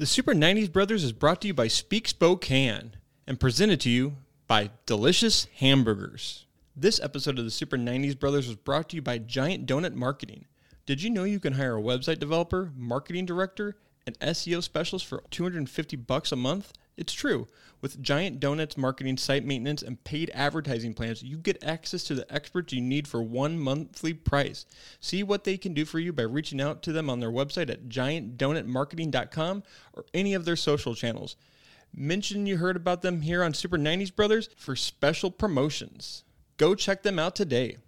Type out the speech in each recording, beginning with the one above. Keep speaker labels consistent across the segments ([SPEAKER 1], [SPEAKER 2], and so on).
[SPEAKER 1] The Super 90s Brothers is brought to you by Speak Spokane and presented to you by Delicious Hamburgers. This episode of the Super 90s Brothers was brought to you by Giant Donut Marketing. Did you know you can hire a website developer, marketing director, and SEO specialist for 250 bucks a month? It's true. With Giant Donuts marketing, site maintenance, and paid advertising plans, you get access to the experts you need for one monthly price. See what they can do for you by reaching out to them on their website at giantdonutmarketing.com or any of their social channels. Mention you heard about them here on Super 90s Brothers for special promotions. Go check them out today.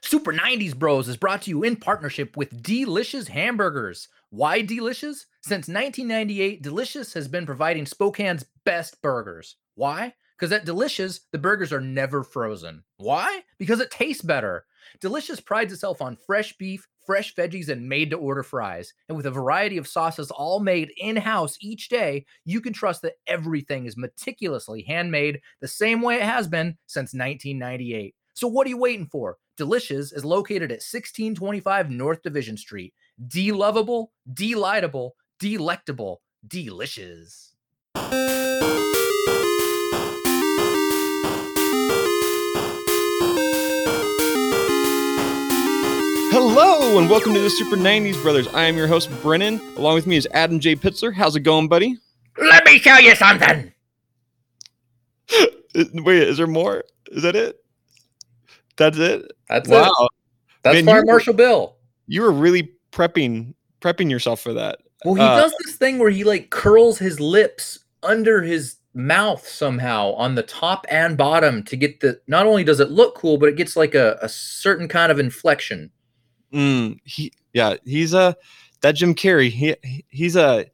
[SPEAKER 2] Super 90s Bros is brought to you in partnership with Delicious Hamburgers. Why Delicious? Since 1998, Delicious has been providing Spokane's best burgers. Why? Because at Delicious, the burgers are never frozen. Why? Because it tastes better. Delicious prides itself on fresh beef, fresh veggies, and made to order fries. And with a variety of sauces all made in house each day, you can trust that everything is meticulously handmade the same way it has been since 1998. So what are you waiting for? Delicious is located at 1625 North Division Street. D lovable, delightable, delectable, delicious.
[SPEAKER 1] Hello and welcome to the Super 90s Brothers. I am your host, Brennan. Along with me is Adam J. Pitzler. How's it going, buddy?
[SPEAKER 2] Let me show you something.
[SPEAKER 1] Wait, is there more? Is that it? That's it?
[SPEAKER 2] That's
[SPEAKER 1] wow.
[SPEAKER 2] it. That's
[SPEAKER 1] Man,
[SPEAKER 2] Fire
[SPEAKER 1] you-
[SPEAKER 2] Marshal Bill.
[SPEAKER 1] You were really prepping prepping yourself for that.
[SPEAKER 2] Well, he
[SPEAKER 1] Uh,
[SPEAKER 2] does this thing where he like curls his lips under his mouth somehow on the top and bottom to get the. Not only does it look cool, but it gets like a, a certain kind of inflection.
[SPEAKER 1] Mm, he yeah, he's a that Jim Carrey. He he- he's a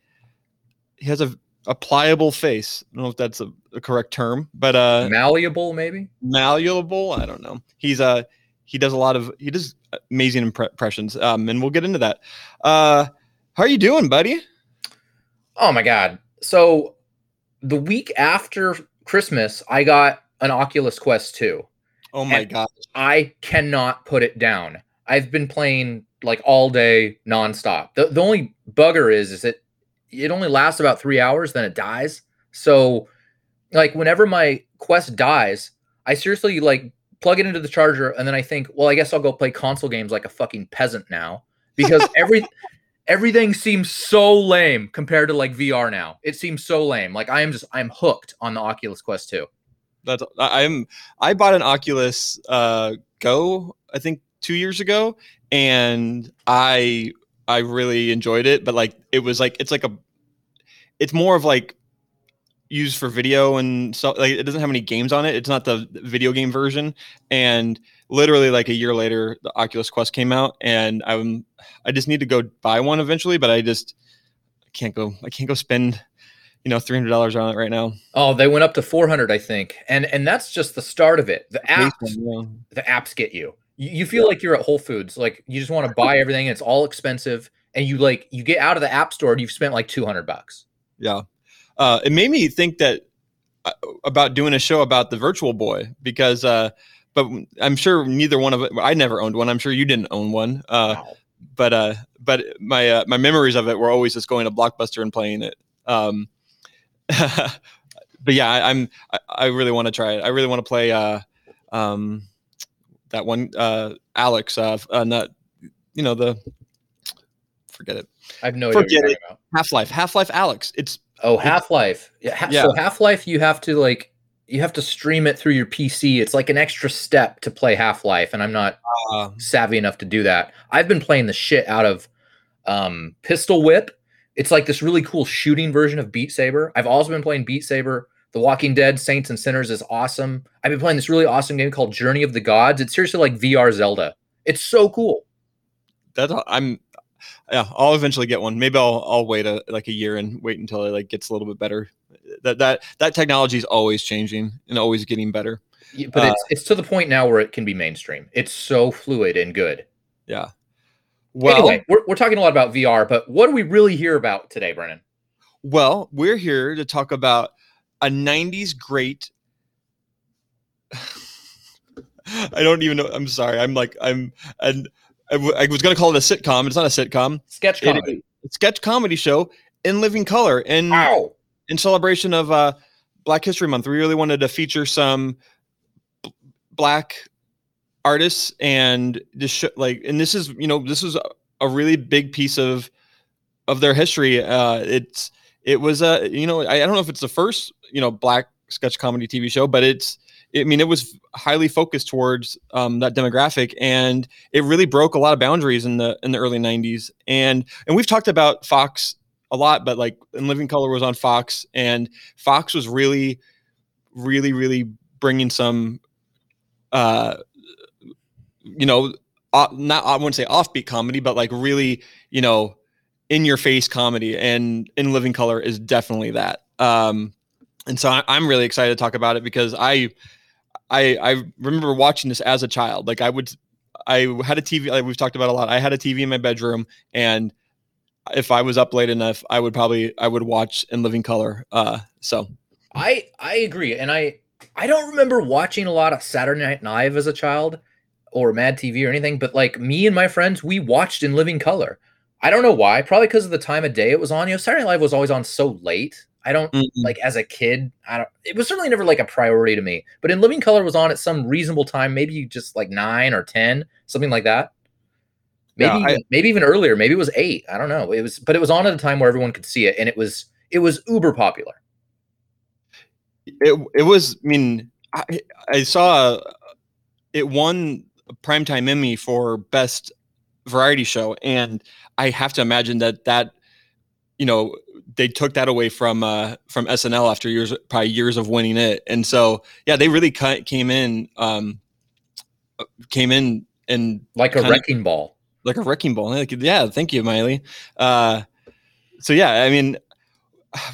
[SPEAKER 1] he has a a pliable face. I don't know if that's a, a correct term, but uh
[SPEAKER 2] Malleable, maybe.
[SPEAKER 1] malleable. I don't know. He's uh he does a lot of he does amazing impre- impressions. Um, and we'll get into that. Uh, how are you doing, buddy?
[SPEAKER 2] Oh my god! So the week after Christmas, I got an Oculus Quest 2.
[SPEAKER 1] Oh my god.
[SPEAKER 2] I cannot put it down. I've been playing like all day nonstop. The the only bugger is is it it only lasts about three hours, then it dies. So like whenever my quest dies, I seriously like plug it into the charger and then I think, well, I guess I'll go play console games like a fucking peasant now. Because every everything seems so lame compared to like VR now. It seems so lame. Like I am just I'm hooked on the Oculus Quest 2.
[SPEAKER 1] That's I'm I bought an Oculus uh Go I think 2 years ago and I I really enjoyed it but like it was like it's like a it's more of like used for video and so like it doesn't have any games on it it's not the video game version and literally like a year later the Oculus Quest came out and I'm I just need to go buy one eventually but I just can't go I can't go spend you know $300 on it right now
[SPEAKER 2] Oh, they went up to 400, I think. And and that's just the start of it. The apps,
[SPEAKER 1] Yeah.
[SPEAKER 2] the apps get you. You, you feel like you're at Whole Foods. Like you just want to buy everything. And it's all expensive. And you like you get out of the app store and you've spent like 200 bucks.
[SPEAKER 1] Yeah. Uh, it made me think that uh, about doing a show about the Virtual Boy because, uh, but I'm sure neither one of it. I never owned one. I'm sure you didn't own one. Uh,
[SPEAKER 2] Wow.
[SPEAKER 1] but uh, but my uh, my memories of it were always just going to Blockbuster and playing it. Um, but yeah, I, I'm I, I really want to try it. I really want to play uh, um, that one uh, Alyx. Uh, uh, not you know the forget it.
[SPEAKER 2] I have no idea what
[SPEAKER 1] Forget
[SPEAKER 2] you're talking about.
[SPEAKER 1] Half Life. Half Life Alyx. It's
[SPEAKER 2] Oh, Half Life. Yeah. Ha-
[SPEAKER 1] Yeah.
[SPEAKER 2] So Half Life, you have to like you have to stream it through your PC. It's like an extra step to play Half Life, and I'm not
[SPEAKER 1] uh,
[SPEAKER 2] savvy enough to do that. I've been playing the shit out of um, Pistol Whip. It's like this really cool shooting version of Beat Saber. I've also been playing Beat Saber. The Walking Dead Saints and Sinners is awesome. I've been playing this really awesome game called Journey of the Gods. It's seriously like VR Zelda. It's so cool.
[SPEAKER 1] that's I'm yeah, I'll eventually get one. Maybe I'll I'll wait a like a year and wait until it like gets a little bit better. That that that technology is always changing and always getting better.
[SPEAKER 2] Y- But
[SPEAKER 1] Uh,
[SPEAKER 2] it's it's to the point now where it can be mainstream. It's so fluid and good.
[SPEAKER 1] Yeah. Well,
[SPEAKER 2] anyway, we're, we're talking a lot about VR, but what do we really hear about today, Brennan?
[SPEAKER 1] well, we're here to talk about a 90s great I don't even know. I'm sorry. I'm like I'm and I w- I was going to call it a sitcom. It's not a sitcom.
[SPEAKER 2] Sketch
[SPEAKER 1] It-
[SPEAKER 2] comedy.
[SPEAKER 1] sketch comedy show in living color and
[SPEAKER 2] Ow!
[SPEAKER 1] In celebration of uh, Black History Month, we really wanted to feature some b- black artists and just sh- like, and this is you know this is a, really big piece of of their history. Uh, it's it was a you know I, I don't know if it's the first you know black sketch comedy TV show, but it's I mean it was highly focused towards um, that demographic, and it really broke a lot of boundaries in the in the early '90s. And and we've talked about Fox a lot, but like in Living Color was on Fox, and Fox was really, really, really bringing some, uh, you know, not I wouldn't say offbeat comedy, but like really, you know, in your face comedy, and in Living Color is definitely that. Um, and so I, I'm really excited to talk about it because I, I, I remember watching this as a child. Like I would, I had a TV. Like we've talked about a lot. I had a TV in my bedroom, and if I was up late enough, I would probably I would watch in living color. Uh, so
[SPEAKER 2] I I agree, and I I don't remember watching a lot of Saturday Night Live as a child or Mad TV or anything, but like me and my friends, we watched in living color. I don't know why. Probably because of the time of day it was on. You know, Saturday Night Live was always on so late. I don't
[SPEAKER 1] mm,
[SPEAKER 2] like as a kid. I don't. It was certainly never like a priority to me. But in living color was on at some reasonable time, maybe just like nine or ten, something like that. Maybe
[SPEAKER 1] Yeah, I-
[SPEAKER 2] even, maybe even earlier. Maybe it was eight. I don't know. It was, but it was on at a time where everyone could see it, and it was it was uber popular.
[SPEAKER 1] it it was. I mean, I, I saw it won a primetime Emmy for best variety show, and I have to imagine that that you know they took that away from uh from SNL after years probably years of winning it, and so yeah, they really cut, came in um came in and
[SPEAKER 2] Like a wrecking ball.
[SPEAKER 1] Like a wrecking ball. Like, yeah, thank you, Miley. Uh, so yeah, I mean,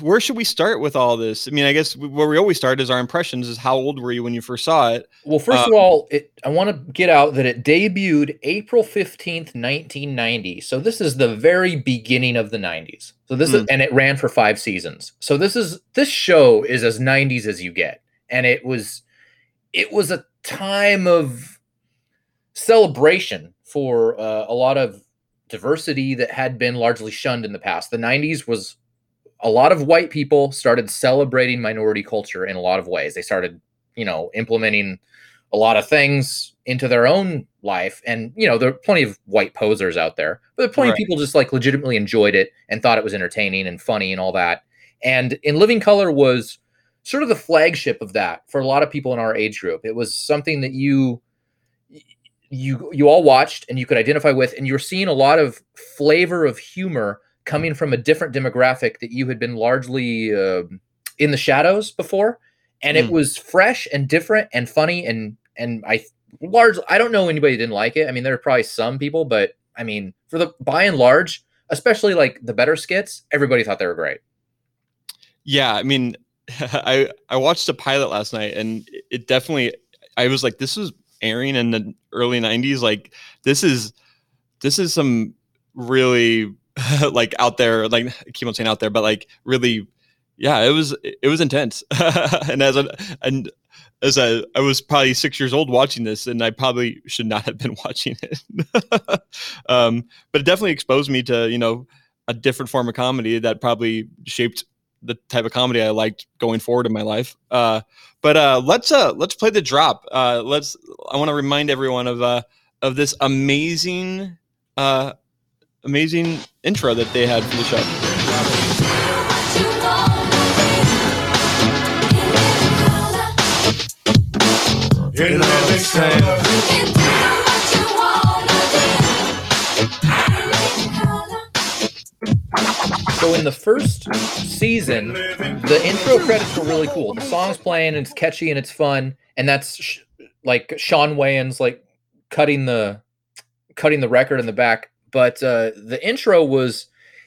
[SPEAKER 1] where should we start with all this? I mean, I guess where we always start is our impressions. Is how old were you when you first saw it?
[SPEAKER 2] Well, first
[SPEAKER 1] Uh,
[SPEAKER 2] of all, it, I want to get out that it debuted April 15th, 1990. So this is the very beginning of the 90s. So this is
[SPEAKER 1] Hmm.
[SPEAKER 2] and it ran for 5 seasons. So this is this show is as 90s as you get. And it was it was a time of celebration for uh, a lot of diversity that had been largely shunned in the past. The 90s was a lot of white people started celebrating minority culture in a lot of ways. They started, you know, implementing a lot of things into their own life. And, you know, there are plenty of white posers out there, but there are plenty
[SPEAKER 1] Right.
[SPEAKER 2] of people just like legitimately enjoyed it and thought it was entertaining and funny and all that. And In Living Color was sort of the flagship of that for a lot of people in our age group. It was something that you you you all watched and you could identify with and you're seeing a lot of flavor of humor coming from a different demographic that you had been largely uh, in the shadows before and it
[SPEAKER 1] Mm.
[SPEAKER 2] was fresh and different and funny and and i large i don't know anybody didn't like it i mean there are probably some people but i mean for the by and large especially like the better skits everybody thought they were great
[SPEAKER 1] Yeah, I mean, I I watched the pilot last night, and it definitely. I was like, this was airing in the early '90s. Like, this is this is some really like out there. Like, I keep on saying out there, but like really, yeah, it was it was intense. and as a and as a, I was probably six years old watching this, and I probably should not have been watching it. um, but it definitely exposed me to you know a different form of comedy that probably shaped the type of comedy I liked going forward in my life. Uh, but uh, let's uh, let's play the drop. Uh, let's. I want to remind everyone of uh, of this amazing uh, amazing intro that they had for the show.
[SPEAKER 3] In color.
[SPEAKER 2] So in the first season the intro credits were really cool. The song's playing and it's catchy and it's fun, and that's sh- like Shawn Wayans like cutting the cutting the record in the back. But uh, the intro was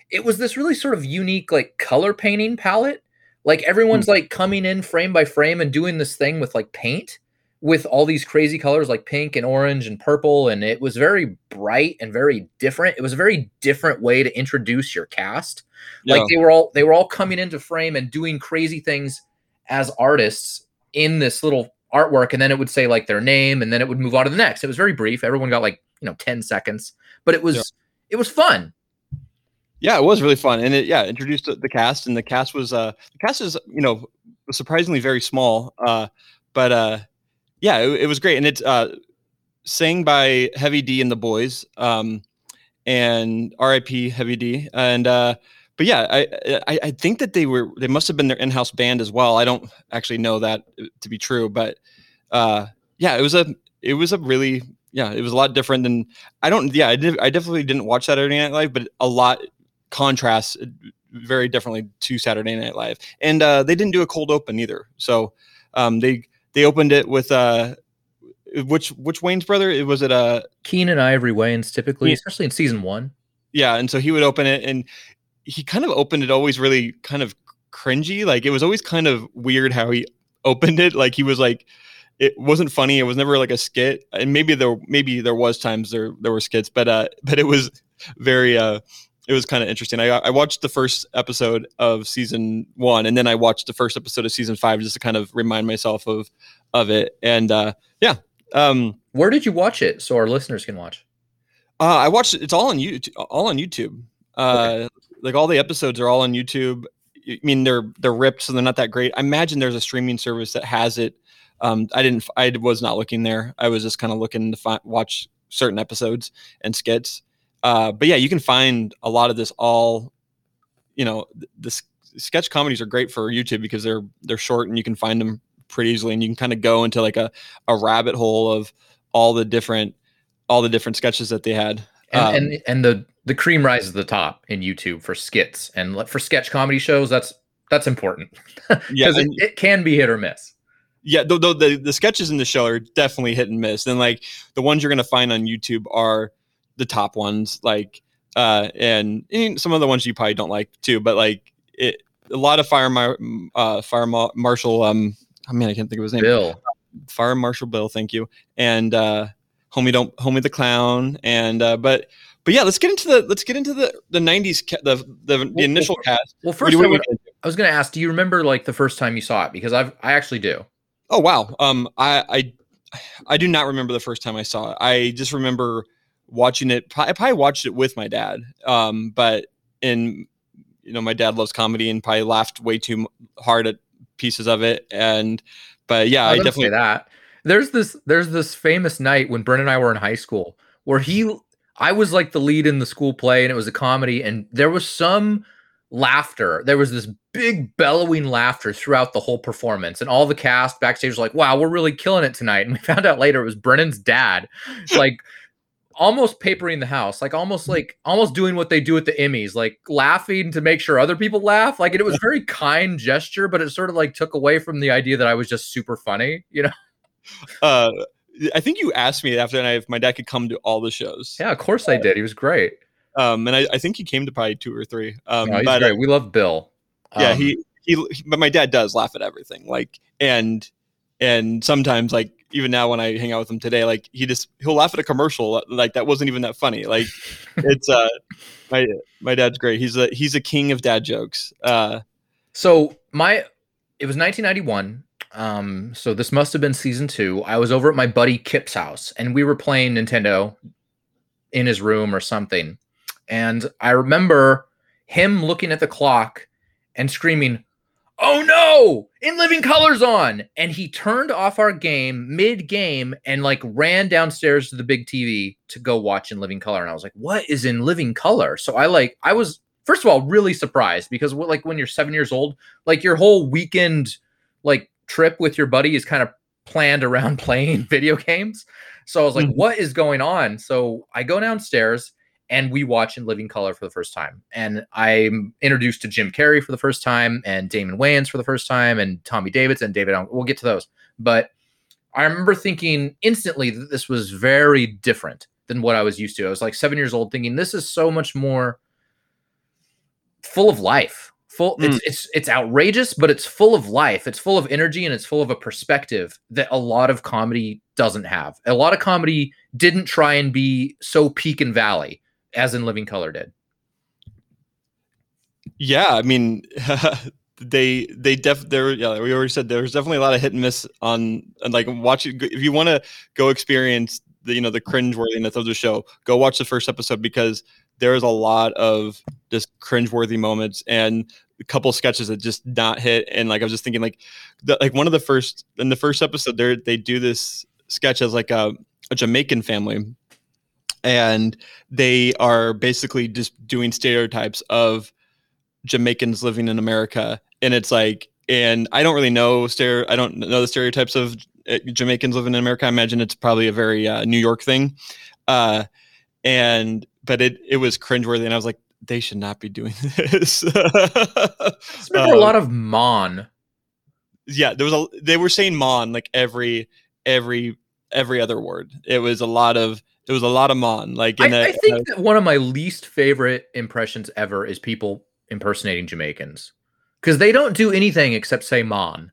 [SPEAKER 2] it was this really sort of unique like color painting palette. Like everyone's like coming in frame by frame and doing this thing with like paint with all these crazy colors like pink and orange and purple and it was very bright and very different. It was a very different way to introduce your cast. Like they were all they were all coming into frame and doing crazy things as artists in this little artwork and then it would say like their name and then it would move on to the next. It was very brief. Everyone got like you know 10 seconds but it was
[SPEAKER 1] Yeah.
[SPEAKER 2] it was fun.
[SPEAKER 1] Yeah, it was really fun, and it yeah introduced the, the cast, and the cast was uh the cast is you know surprisingly very small, uh, but uh yeah it, it was great, and it's uh sang by Heavy D and the Boyz, um, and R.I.P. Heavy D, and uh but yeah, I, I I think that they were they must have been their in-house band as well. I don't actually know that to be true, but uh yeah, it was a it was a really yeah, it was a lot different than I don't yeah, I did I definitely didn't watch Saturday Night Live, but a lot contrasts uh, very differently to Saturday Night Live. And uh they didn't do a cold open either. So um they they opened it with uh which which Wayans brother? It was it uh
[SPEAKER 2] Keenen Ivory Wayans typically,
[SPEAKER 1] Yeah.
[SPEAKER 2] especially in season one.
[SPEAKER 1] yeah and so he would open it and he kind of opened it always really kind of cringy like it was always kind of weird how he opened it like he was like it wasn't funny it was never like a skit and maybe there maybe there was times there there were skits but uh but it was very uh it was kind of interesting I, I watched the first episode of season one and then i watched the first episode of season five just to kind of remind myself of of it and uh yeah um
[SPEAKER 2] Where did you watch it so our listeners can watch?
[SPEAKER 1] uh, I watched it. It's all on YouTube. All on YouTube. Uh, Like all the episodes are all on YouTube. I mean, they're they're ripped, so they're not that great. I imagine there's a streaming service that has it. Um, I didn't. I was not looking there. I was just kind of looking to fi- watch certain episodes and skits. Uh, but yeah, you can find a lot of this all. You know, th- the sketch comedies are great for YouTube because they're they're short and you can find them pretty easily, and you can kind of go into like a a rabbit hole of all the different all the different sketches that they had.
[SPEAKER 2] And
[SPEAKER 1] Um,
[SPEAKER 2] and, and the the cream rises to the top in YouTube for skits and for sketch comedy shows. That's that's important
[SPEAKER 1] yeah,
[SPEAKER 2] because it, it can be hit or miss.
[SPEAKER 1] yeah the, the, the, the sketches in the show are definitely hit and miss and like the ones you're going to find on youtube are the top ones like uh and, and some of the ones you probably don't like too but like it a lot of fire mar- uh fire ma- marshal um i mean i can't think of his name
[SPEAKER 2] Bill,
[SPEAKER 1] fire marshal bill thank you and uh homie don't homie the clown and uh but but yeah let's get into the let's get into the the 90s ca- the the, the
[SPEAKER 2] well,
[SPEAKER 1] initial cast
[SPEAKER 2] well, first I,
[SPEAKER 1] what
[SPEAKER 2] would-
[SPEAKER 1] you-
[SPEAKER 2] I was going to ask, do you remember like the first time you saw it? Because I've I actually do.
[SPEAKER 1] Oh wow. Um, I I I do not remember the first time I saw it. I just remember watching it. I probably watched it with my dad. Um, but in you know, my dad loves comedy and probably laughed way too hard at pieces of it. And but yeah,
[SPEAKER 2] I
[SPEAKER 1] I definitely
[SPEAKER 2] that. There's this there's this famous night when Brent and I were in high school where he I was like the lead in the school play and it was a comedy and there was some laughter. There was this big bellowing laughter throughout the whole performance and all the cast backstage was like, "Wow, we're really killing it tonight." And we found out later it was Brennan's dad like almost papering the house, like almost like almost doing what they do at the Emmys, like laughing to make sure other people laugh. Like it was very kind gesture, but it sort of like took away from the idea that I was just super funny, you know?
[SPEAKER 1] uh I think you asked me after and I, if my dad could come to all the shows.
[SPEAKER 2] Yeah, of course I did. He was great.
[SPEAKER 1] Um, and I, I think he came to probably two or three. Um,
[SPEAKER 2] No, he's
[SPEAKER 1] but uh,
[SPEAKER 2] great. We love Bill.
[SPEAKER 1] yeah
[SPEAKER 2] Um,
[SPEAKER 1] he, he he- but my dad does laugh at everything like and and sometimes like even now when i hang out with him today like he just he'll laugh at a commercial like that wasn't even that funny like it's uh my my dad's great he's a he's a king of dad jokes uh
[SPEAKER 2] So my it was 1991. Um, so this must have been season two. I was over at my buddy Kip's house and we were playing Nintendo in his room or something. And I remember him looking at the clock and screaming, Oh no, in living colors on. And he turned off our game mid game and like ran downstairs to the big TV to go watch in living color. And I was like, What is in living color? So I like, I was first of all really surprised because what like when you're seven years old, like your whole weekend like trip with your buddy is kind of planned around playing video games. So I was like,
[SPEAKER 1] Mhm.
[SPEAKER 2] what is going on? So I go downstairs and we watch in living color for the first time. And I'm introduced to Jim Carrey for the first time and Damon Wayans for the first time and Tommy Davidson and David. We'll get to those. But I remember thinking instantly that this was very different than what I was used to. I was like seven years old thinking this is so much more full of life. Full it's mm. it's it's outrageous, but it's full of life. It's full of energy and it's full of a perspective that a lot of comedy doesn't have. A lot of comedy didn't try and be so peak and valley as in Living Color did.
[SPEAKER 1] yeah i mean they they def there yeah we already said there's definitely a lot of hit and miss on and like watching if you want to go experience the you know the cringe worthiness of the show go watch the first episode because there's a lot of just cringeworthy moments and a couple sketches that just not hit. And like I was just thinking, like, the, like one of the first in the first episode, there they do this sketch as like a, a Jamaican family, and they are basically just doing stereotypes of Jamaicans living in America, and it's like, and I don't really know stereo, I don't know the stereotypes of uh, Jamaicans living in America. I imagine it's probably a very uh, New York thing, uh, and but it it was cringeworthy, and I was like, they should not be doing this.
[SPEAKER 2] I remember a
[SPEAKER 1] Um,
[SPEAKER 2] lot of Mon.
[SPEAKER 1] yeah, there was a they were saying mon like every every every other word. It was a lot of it was a lot of mon like in
[SPEAKER 2] I,
[SPEAKER 1] a,
[SPEAKER 2] I think that one of my least favorite impressions ever is people impersonating Jamaicans because they don't do anything except say "mon."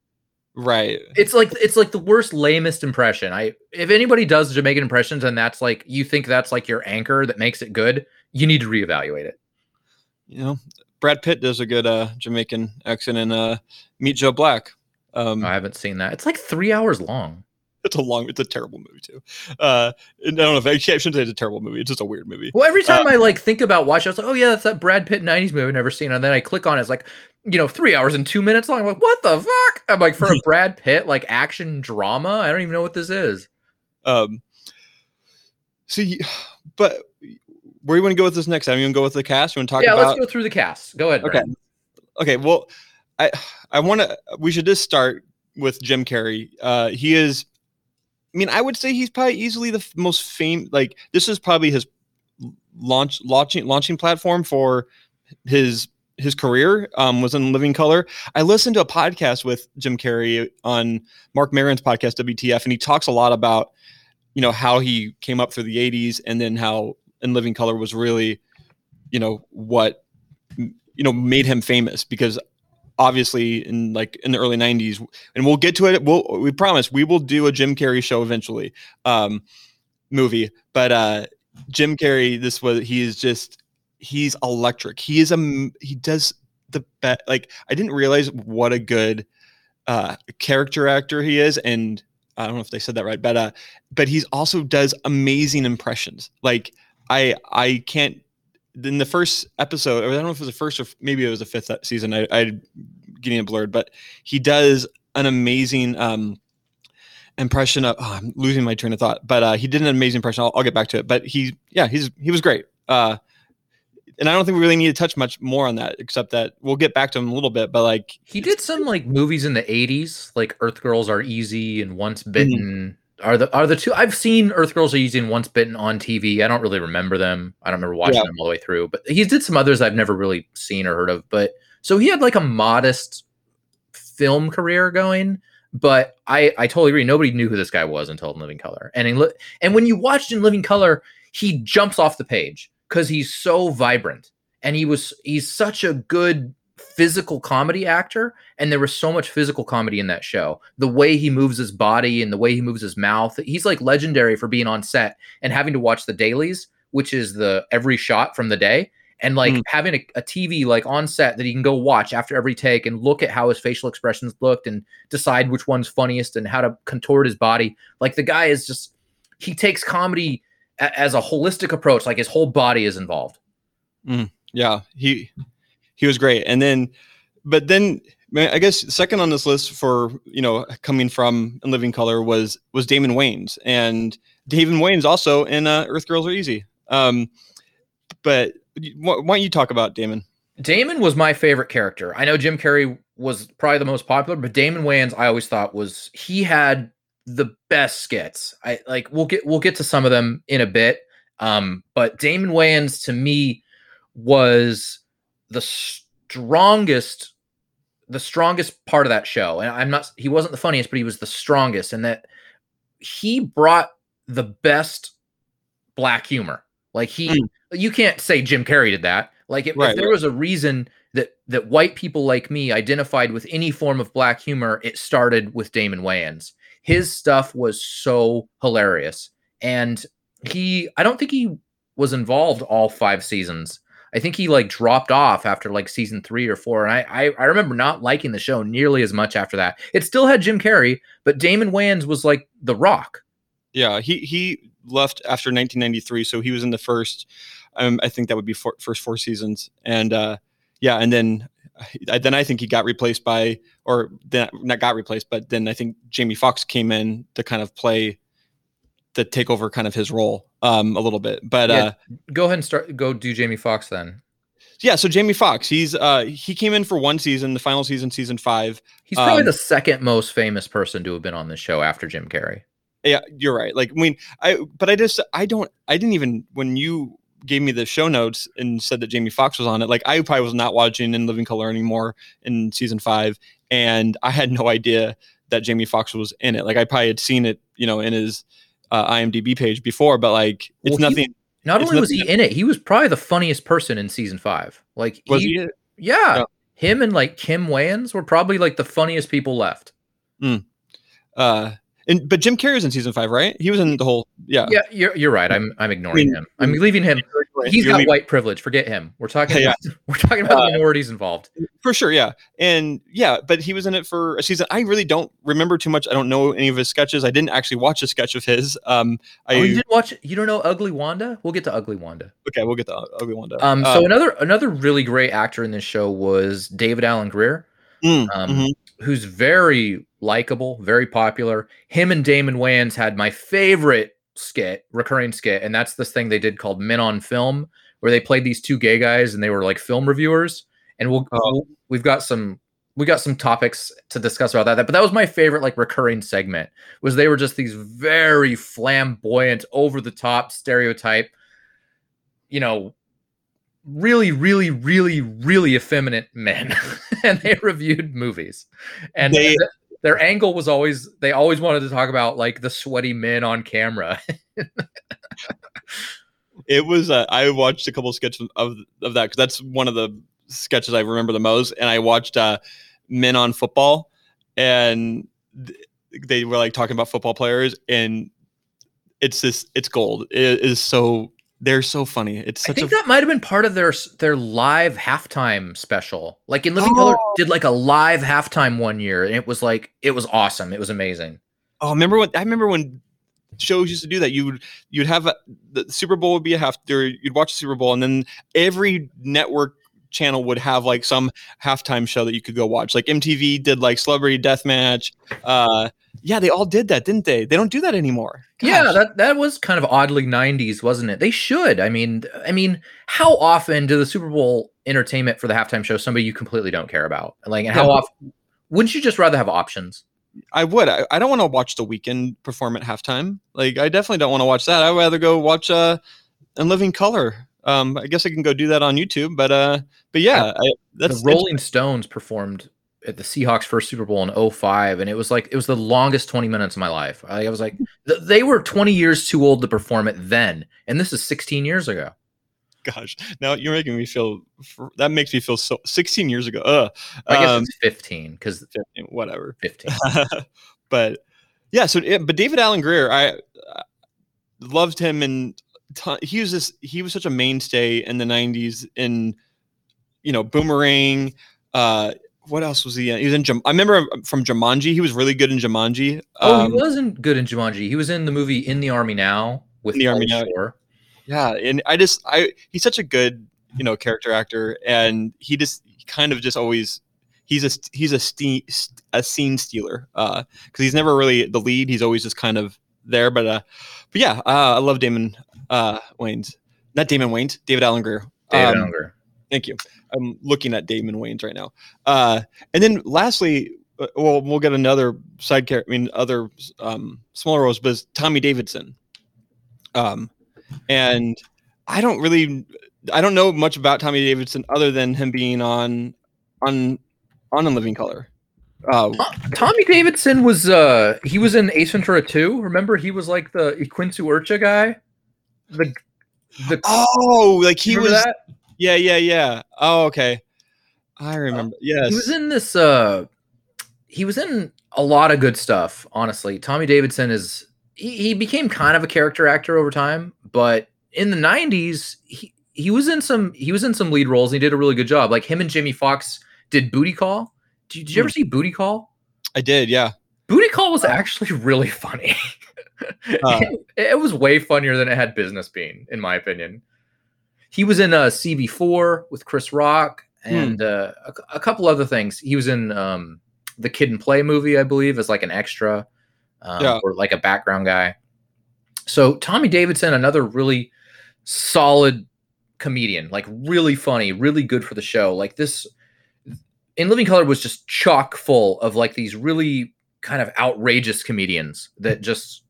[SPEAKER 1] right.
[SPEAKER 2] It's like it's like the worst, lamest impression. I if anybody does Jamaican impressions and that's like you think that's like your anchor that makes it good, you need to reevaluate it.
[SPEAKER 1] You know, Brad Pitt does a good uh Jamaican accent in uh Meet Joe Black. Um
[SPEAKER 2] I haven't seen that. It's like three hours long.
[SPEAKER 1] It's a long it's a terrible movie too. Uh and I don't know if I, shouldn't say it's a terrible movie. It's just a weird movie.
[SPEAKER 2] Well, every time
[SPEAKER 1] Uh,
[SPEAKER 2] I like think about watching, I was like, oh yeah, that's that Brad Pitt '90s movie I've never seen, and then I click on it, it's like, you know, three hours and two minutes long. I'm like, what the fuck? I'm like, for a Brad Pitt like action drama, I don't even know what this is.
[SPEAKER 1] Um you, but where do you want to go with this next? I mean, you want to go with the cast? You want to talk
[SPEAKER 2] yeah,
[SPEAKER 1] about
[SPEAKER 2] let's go through the cast. Go ahead.
[SPEAKER 1] Okay. Okay, well, I I want to. We should just start with Jim Carrey. Uh, he is. I mean, I would say he's probably easily the most famous. Like, this is probably his launch launching launching platform for his his career. Um, was in Living Color. I listened to a podcast with Jim Carrey on Marc Maron's podcast WTF, and he talks a lot about you know how he came up through the '80s, and then how in Living Color was really, you know, what you know made him famous because obviously in like in the early 90s and we'll get to it we'll we promise we will do a jim carrey show eventually um movie but uh jim carrey this was he is just he's electric. He is a he does the best like i didn't realize what a good uh character actor he is and i don't know if they said that right but uh but he's also does amazing impressions. Like i i can't in the first episode, or I don't know if it was the first or maybe it was the fifth e- season. I, I getting it blurred, but he does an amazing um, impression of. Oh, I'm losing my train of thought, but uh, he did an amazing impression. I'll, I'll get back to it, but he, yeah, he's he was great. Uh, and I don't think we really need to touch much more on that, except that we'll get back to him a little bit. But like,
[SPEAKER 2] He did some like movies in the '80s, like Earth Girls Are Easy and Once Bitten. Are the are the two I've seen Earth Girls Are Easy Once Bitten on TV. I don't really remember them. I don't remember watching
[SPEAKER 1] Yeah.
[SPEAKER 2] them all the way through. But he did some others I've never really seen or heard of. But so he had like a modest film career going. But I I totally agree. Nobody knew who this guy was until In Living Color. And in, and when you watched In Living Color, he jumps off the page because he's so vibrant and he was he's such a good physical comedy actor and there was so much physical comedy in that show. The way he moves his body and the way he moves his mouth he's like legendary for being on set and having to watch the dailies which is the every shot from the day and like
[SPEAKER 1] Mm.
[SPEAKER 2] having a, a tv like on set that he can go watch after every take and look at how his facial expressions looked and decide which one's funniest and how to contort his body. Like the guy is just he takes comedy a- as a holistic approach like his whole body is involved.
[SPEAKER 1] Yeah, he he was great. And then, but then I guess second on this list for you know coming from and Living Color was was Damon Wayans, and Damon Wayans also in uh, Earth Girls Are Easy. Um, but why, don't you talk about Damon?
[SPEAKER 2] Damon was my favorite character. I know Jim Carrey was probably the most popular, but Damon Wayans I always thought was he had the best skits. I like we'll get we'll get to some of them in a bit. Um, but Damon Wayans to me was the strongest the strongest part of that show. And I'm not he wasn't the funniest, but he was the strongest and that he brought the best black humor. Like he
[SPEAKER 1] Mm.
[SPEAKER 2] you can't say Jim Carrey did that. Like if,
[SPEAKER 1] Right,
[SPEAKER 2] if there was a reason that that white people like me identified with any form of black humor, it started with Damon Wayans. His stuff was so hilarious. And he I don't think he was involved all five seasons. I think he like dropped off after like season three or four. And I, I I remember not liking the show nearly as much after that. It still had Jim Carrey, but Damon Wayans was like the rock.
[SPEAKER 1] Yeah, he he left after 1993, so he was in the first. Um, I think that would be four, first four seasons, and uh, yeah, and then I, then I think he got replaced by, or then not got replaced, but then I think Jamie Foxx came in to kind of play, to take over kind of his role um, a little bit. But
[SPEAKER 2] Yeah.
[SPEAKER 1] uh,
[SPEAKER 2] Go ahead and start. Go do Jamie Foxx then.
[SPEAKER 1] yeah, so Jamie Foxx, he's uh, he came in for one season, the final season, season five.
[SPEAKER 2] He's probably
[SPEAKER 1] Um,
[SPEAKER 2] the second most famous person to have been on this show after Jim Carrey.
[SPEAKER 1] Yeah, you're right. Like, I mean, I but I just I don't I didn't even when you gave me the show notes and said that Jamie Foxx was on it. Like, I probably was not watching In Living Color anymore in season five, and I had no idea that Jamie Foxx was in it. Like, I probably had seen it, you know, in his uh, IMDb page before, but like, it's
[SPEAKER 2] Well, he-
[SPEAKER 1] nothing.
[SPEAKER 2] Not
[SPEAKER 1] It's
[SPEAKER 2] only was
[SPEAKER 1] nothing-
[SPEAKER 2] he in it, he was probably the funniest person in season five. Like,
[SPEAKER 1] Was
[SPEAKER 2] he,
[SPEAKER 1] he?
[SPEAKER 2] yeah,
[SPEAKER 1] No.
[SPEAKER 2] him and like Kim Wayans were probably like the funniest people left.
[SPEAKER 1] Uh, and but Jim Carrey was in season five, right? He was in the whole. Yeah.
[SPEAKER 2] Yeah, you're you're right. I'm I'm ignoring him. I'm leaving him. He's got
[SPEAKER 1] leaving-
[SPEAKER 2] white privilege. Forget him. We're talking.
[SPEAKER 1] Yeah.
[SPEAKER 2] we're talking about
[SPEAKER 1] Uh,
[SPEAKER 2] minorities involved.
[SPEAKER 1] for sure yeah and yeah but he was in it for a season i really don't remember too much i don't know any of his sketches i didn't actually watch a sketch of his um i
[SPEAKER 2] oh, you didn't watch? You don't know Ugly Wanda? We'll get to Ugly Wanda.
[SPEAKER 1] okay we'll get the ugly down.
[SPEAKER 2] Um, so another another really great actor in this show was David Alan Grier,
[SPEAKER 1] mm,
[SPEAKER 2] um,
[SPEAKER 1] mhm.
[SPEAKER 2] who's very likable, very popular. Him and Damon Wayans had my favorite skit, recurring skit, and that's this thing they did called Men on Film, where they played these two gay guys and they were like film reviewers. And we'll,
[SPEAKER 1] Oh.
[SPEAKER 2] we've got some we got some topics to discuss about that. But that was my favorite like recurring segment was they were just these very flamboyant, over the top stereotype, you know, really, really, really, really effeminate men, and they reviewed movies. And
[SPEAKER 1] They-
[SPEAKER 2] th- their angle was always they always wanted to talk about like the sweaty men on camera.
[SPEAKER 1] it was uh, i watched a couple sketches of of that because that's one of the sketches i remember the most and i watched uh men on football and th- they were like talking about football players and it's this it's gold it is so they're so funny it's
[SPEAKER 2] I
[SPEAKER 1] such a
[SPEAKER 2] think that might have been part of their their live halftime special. Like in Living Color
[SPEAKER 1] Oh.
[SPEAKER 2] did like a live halftime one year, and it was like it was awesome. It was amazing.
[SPEAKER 1] Oh, remember when I remember when shows used to do that. You would you'd have a, the Super Bowl would be a half. Or you'd watch the Super Bowl, and then every network channel would have like some halftime show that you could go watch. Like MTV did like Celebrity Deathmatch. Uh, yeah, they all did that, didn't they? They don't do that anymore.
[SPEAKER 2] Yeah, that that was kind of oddly '90s, wasn't it? They should. I mean, I mean, how often do the Super Bowl entertainment for the halftime show somebody you completely don't care about? Like, and how
[SPEAKER 1] Yeah.
[SPEAKER 2] often wouldn't you just rather have options?
[SPEAKER 1] I would. I, I don't want to watch the Weeknd perform at halftime. Like I definitely don't want to watch that. I'd rather go watch uh in living color. Um, I guess I can go do that on YouTube, but uh, but yeah, I, that's
[SPEAKER 2] the Rolling Stones performed at the Seahawks first Super Bowl in 05 and it was like it was the longest 20 minutes of my life. I, I was like th- they were 20 years too old to perform it then and this is 16 years ago.
[SPEAKER 1] gosh now you're making me feel that makes me feel so 16 years ago uh
[SPEAKER 2] I guess
[SPEAKER 1] um,
[SPEAKER 2] it's 15 cuz
[SPEAKER 1] whatever
[SPEAKER 2] 15.
[SPEAKER 1] but yeah so but david alan grier i uh, loved him and ton- he was this he was such a mainstay in the 90s in you know boomerang uh what else was he in? He was in. Jum- I remember from Jumanji. He was really good in Jumanji.
[SPEAKER 2] Oh,
[SPEAKER 1] Um,
[SPEAKER 2] he wasn't good in Jumanji. He was in the movie In the Army Now with
[SPEAKER 1] the Army Now. Yeah and i just i he's such a good you know character actor and he just he kind of just always he's a he's a ste- a scene stealer uh because he's never really the lead he's always just kind of there but uh but yeah uh, i love damon uh wayans not damon wayans david alan grier
[SPEAKER 2] David
[SPEAKER 1] Um,
[SPEAKER 2] Unger.
[SPEAKER 1] thank you i'm looking at damon wayans right now uh and then lastly uh, well we'll get another side character i mean other um smaller roles but it's tommy davidson um and i don't really i don't know much about tommy davidson other than him being on on on in living color uh
[SPEAKER 2] To- Tommy Davidson was uh he was in Ace Ventura 2. Remember he was like the Quincy Urcha guy? The the
[SPEAKER 1] oh like he was
[SPEAKER 2] that?
[SPEAKER 1] yeah yeah yeah oh okay i remember yes
[SPEAKER 2] He was in this uh he was in a lot of good stuff, honestly. Tommy Davidson is he, he became kind of a character actor over time, but in the 90s he he was in some he was in some lead roles and he did a really good job. Like him and Jimmy Fox did Booty Call. Did, did you ever see Booty Call?
[SPEAKER 1] i did yeah
[SPEAKER 2] Booty Call was actually really funny.
[SPEAKER 1] Uh,
[SPEAKER 2] it, it was way funnier than it had business being, in my opinion. He was in uh, CB4 with Chris Rock
[SPEAKER 1] Hmm.
[SPEAKER 2] and uh, a, a couple other things. He was in um, the Kid and Play movie, I believe, as like an extra um,
[SPEAKER 1] Yeah.
[SPEAKER 2] or like a background guy. So Tommy Davidson, another really solid comedian, like really funny, really good for the show. Like this in Living Color was just chock full of like these really kind of outrageous comedians that just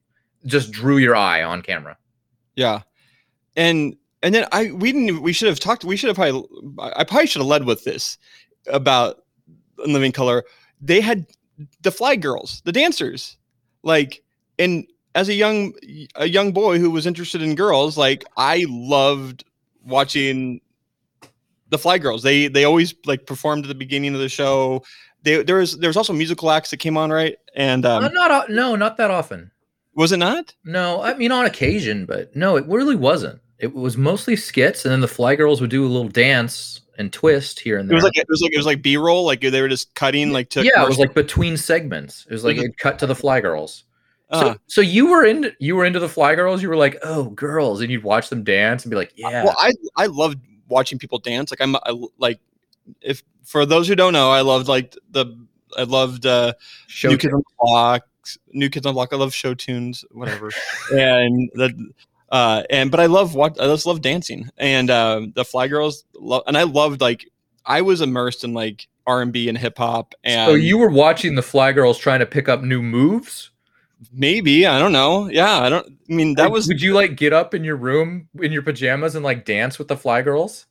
[SPEAKER 2] just drew your eye on camera.
[SPEAKER 1] Yeah, and and then I we didn't we should have talked we should have probably I probably should have led with this about In Living Color. They had the Fly Girls, the dancers, like and as a young a young boy who was interested in girls, like I loved watching the Fly Girls. They they always like performed at the beginning of the show. They, there was there was also musical acts that came on right, and um,
[SPEAKER 2] Uh, not no, not that often.
[SPEAKER 1] Was it not?
[SPEAKER 2] No, I mean on occasion, but no, it really wasn't. It was mostly skits, and then the Fly Girls would do a little dance and twist here and
[SPEAKER 1] It
[SPEAKER 2] there.
[SPEAKER 1] was like it was like it was like B roll, like they were just cutting like to
[SPEAKER 2] yeah, it was like between segments. It was like it cut to the Fly Girls. So,
[SPEAKER 1] Uh,
[SPEAKER 2] so you were into you were into the Fly Girls. You were like, oh, girls, and you'd watch them dance and be like, yeah.
[SPEAKER 1] Well, I I loved watching people dance. Like I'm I, like if for those who don't know, I loved like the I loved uh
[SPEAKER 2] Show
[SPEAKER 1] New Kids on the Block, New Kids on the Block. I love show tunes, whatever. and the uh and but I love what I just love dancing and uh, the Fly Girls love and I loved like I was immersed in like R and B and hip hop and
[SPEAKER 2] So you were watching the Fly Girls trying to pick up new moves.
[SPEAKER 1] maybe I don't know yeah I don't I mean that
[SPEAKER 2] Like,
[SPEAKER 1] was
[SPEAKER 2] Would you like get up in your room in your pajamas and like dance with the Fly Girls?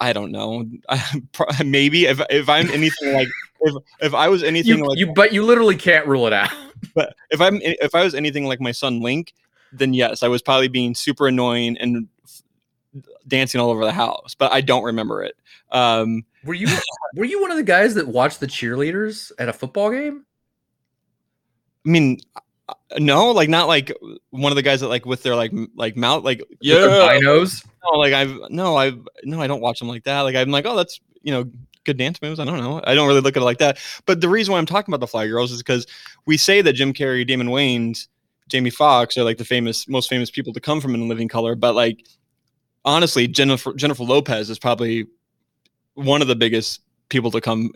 [SPEAKER 1] I don't know I, maybe if if I'm anything like if if I was anything
[SPEAKER 2] You,
[SPEAKER 1] like
[SPEAKER 2] you, but you literally can't rule it out.
[SPEAKER 1] but if I'm if I was anything like my son Link, then yes, I was probably being super annoying and f- dancing all over the house. But I don't remember it. Um,
[SPEAKER 2] Were you were you one of the guys that watched the cheerleaders at a football game?
[SPEAKER 1] I mean, uh, no, like not like one of the guys that like with their like like mouth like
[SPEAKER 2] With their
[SPEAKER 1] yeah,
[SPEAKER 2] binos.
[SPEAKER 1] no, like I've no, I no, I don't watch them like that. Like I'm like, oh, that's you know good dance moves. I don't know. I don't really look at it like that. But the reason why I'm talking about the Fly Girls is because we say that Jim Carrey, Damon Wayans, Jamie Foxx are like the famous, most famous people to come from In Living Color. But like honestly, Jennifer Jennifer Lopez is probably one of the biggest people to come,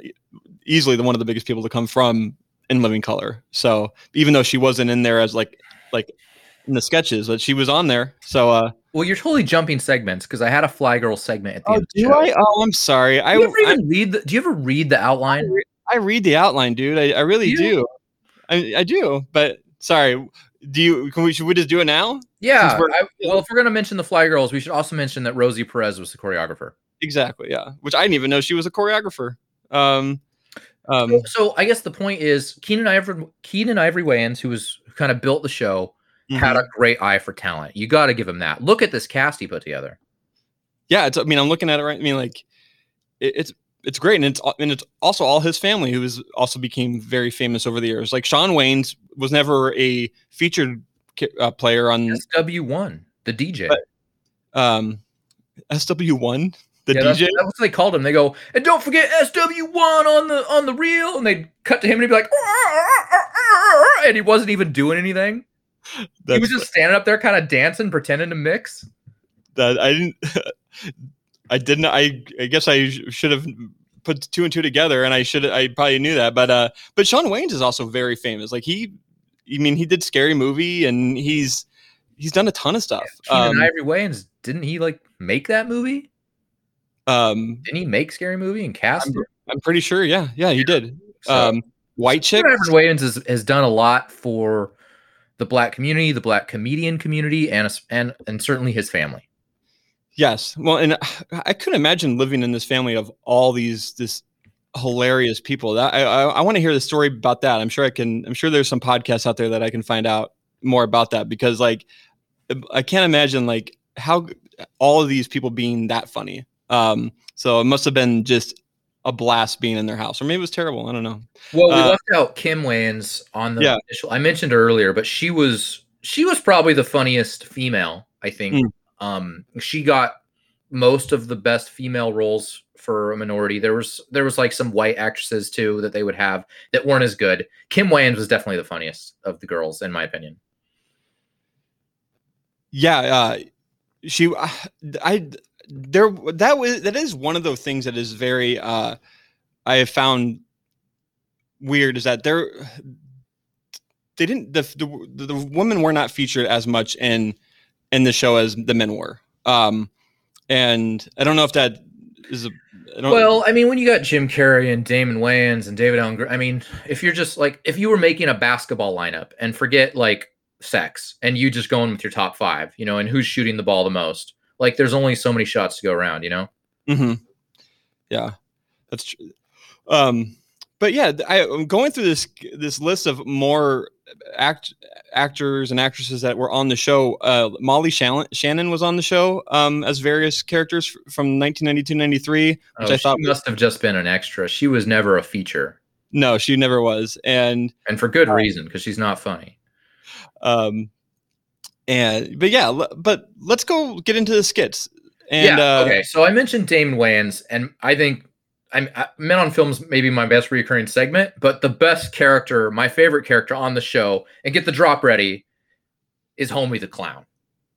[SPEAKER 1] easily the one of the biggest people to come from In Living Color. So even though she wasn't in there as like like in the sketches, but she was on there. So uh
[SPEAKER 2] Well, you're totally jumping segments because I had a Fly Girl segment at the end of the
[SPEAKER 1] do. I? Oh, I'm sorry. I
[SPEAKER 2] Do you ever
[SPEAKER 1] I-
[SPEAKER 2] even read the, do you ever read the outline?
[SPEAKER 1] I read the outline, dude. I, I really
[SPEAKER 2] You-
[SPEAKER 1] do. I, I do. But sorry, do you? Can we? Should we just do it now?
[SPEAKER 2] Yeah. I, well, if we're gonna mention the Fly Girls, we should also mention that Rosie Perez was the choreographer.
[SPEAKER 1] Exactly. Yeah. Which I didn't even know she was a choreographer. Um. Um.
[SPEAKER 2] So I guess the point is Keenen Ivory Keenen Ivory Wayans, who was who kind of built the show, had
[SPEAKER 1] mhm.
[SPEAKER 2] a great eye for talent. You got to give him that. Look at this cast he put together.
[SPEAKER 1] yeah. It's. I mean, I'm looking at it right. I mean, like, it, it's it's great, and it's and it's also all his family who is also became very famous over the years. Like Shawn Wayans was never a featured uh, player on
[SPEAKER 2] SW1, the DJ.
[SPEAKER 1] But- um SW1, the
[SPEAKER 2] Yeah,
[SPEAKER 1] DJ.
[SPEAKER 2] that's what they called him. They go, and don't forget SW1 on the on the reel, and they cut to him and he'd be like, and he wasn't even doing anything. He was just standing up there, kind of dancing, pretending to mix.
[SPEAKER 1] that I didn't. I didn't. I I guess I sh- should have put two and two together, and I should. I probably knew that, but uh, but Shawn Wayans is also very famous. Like he, I mean, he did Scary Movie, and he's he's done a ton of stuff.
[SPEAKER 2] Keenen
[SPEAKER 1] Um,
[SPEAKER 2] Ivory Wayans, didn't he like make that movie?
[SPEAKER 1] um,
[SPEAKER 2] Didn't he make Scary Movie and cast
[SPEAKER 1] I'm. I'm pretty sure. Yeah, yeah, he did.
[SPEAKER 2] So-
[SPEAKER 1] Um, White Chick.
[SPEAKER 2] Ivory Wayans has, has done a lot for the black community, the black comedian community, and and and certainly his family.
[SPEAKER 1] Yes. Well, and I couldn't imagine living in this family of all these this hilarious people. That I I, I want to hear the story about that. I'm sure I can. I'm sure there's some podcasts out there that I can find out more about that because like I can't imagine like how all of these people being that funny. Um. So it must have been just a blast being in their house, or maybe it was terrible. I don't know.
[SPEAKER 2] Well, we
[SPEAKER 1] Uh,
[SPEAKER 2] left out Kim Wayans on the
[SPEAKER 1] Yeah.
[SPEAKER 2] initial. I mentioned earlier, but she was she was probably the funniest female. I think
[SPEAKER 1] Mm.
[SPEAKER 2] um, she got most of the best female roles for a minority. There was there was like some white actresses too that they would have that weren't as good. Kim Wayans was definitely the funniest of the girls, in my opinion.
[SPEAKER 1] Yeah, uh, she, I, I, there, that was that is one of those things that is very, uh, I have found weird is that they're they didn't the, the the women were not featured as much in in the show as the men were. Um, and I don't know if that is a I
[SPEAKER 2] Well, I mean, when you got Jim Carrey and Damon Wayans and David Alan, I mean, if you're just like if you were making a basketball lineup and forget like sex and you just going with your top five, you know, and who's shooting the ball the most, like there's only so many shots to go around, you know.
[SPEAKER 1] hmm Yeah, that's true. Um, but yeah, I, I'm going through this this list of more act actors and actresses that were on the show. Uh, Molly Shannon, Shannon was on the show um, as various characters f- from 1992 93, which
[SPEAKER 2] Oh,
[SPEAKER 1] I
[SPEAKER 2] she
[SPEAKER 1] thought
[SPEAKER 2] must have just been an extra. She was never a feature,
[SPEAKER 1] no, she never was, and
[SPEAKER 2] and for good reason because she's not funny.
[SPEAKER 1] um, and but yeah, l- but let's go get into the skits. And
[SPEAKER 2] yeah.
[SPEAKER 1] uh,
[SPEAKER 2] okay. So I mentioned Damon Wayans, and I think I'm I, Men on Films maybe my best recurring segment, but the best character, my favorite character on the show, and get the drop ready, is Homie the Clown.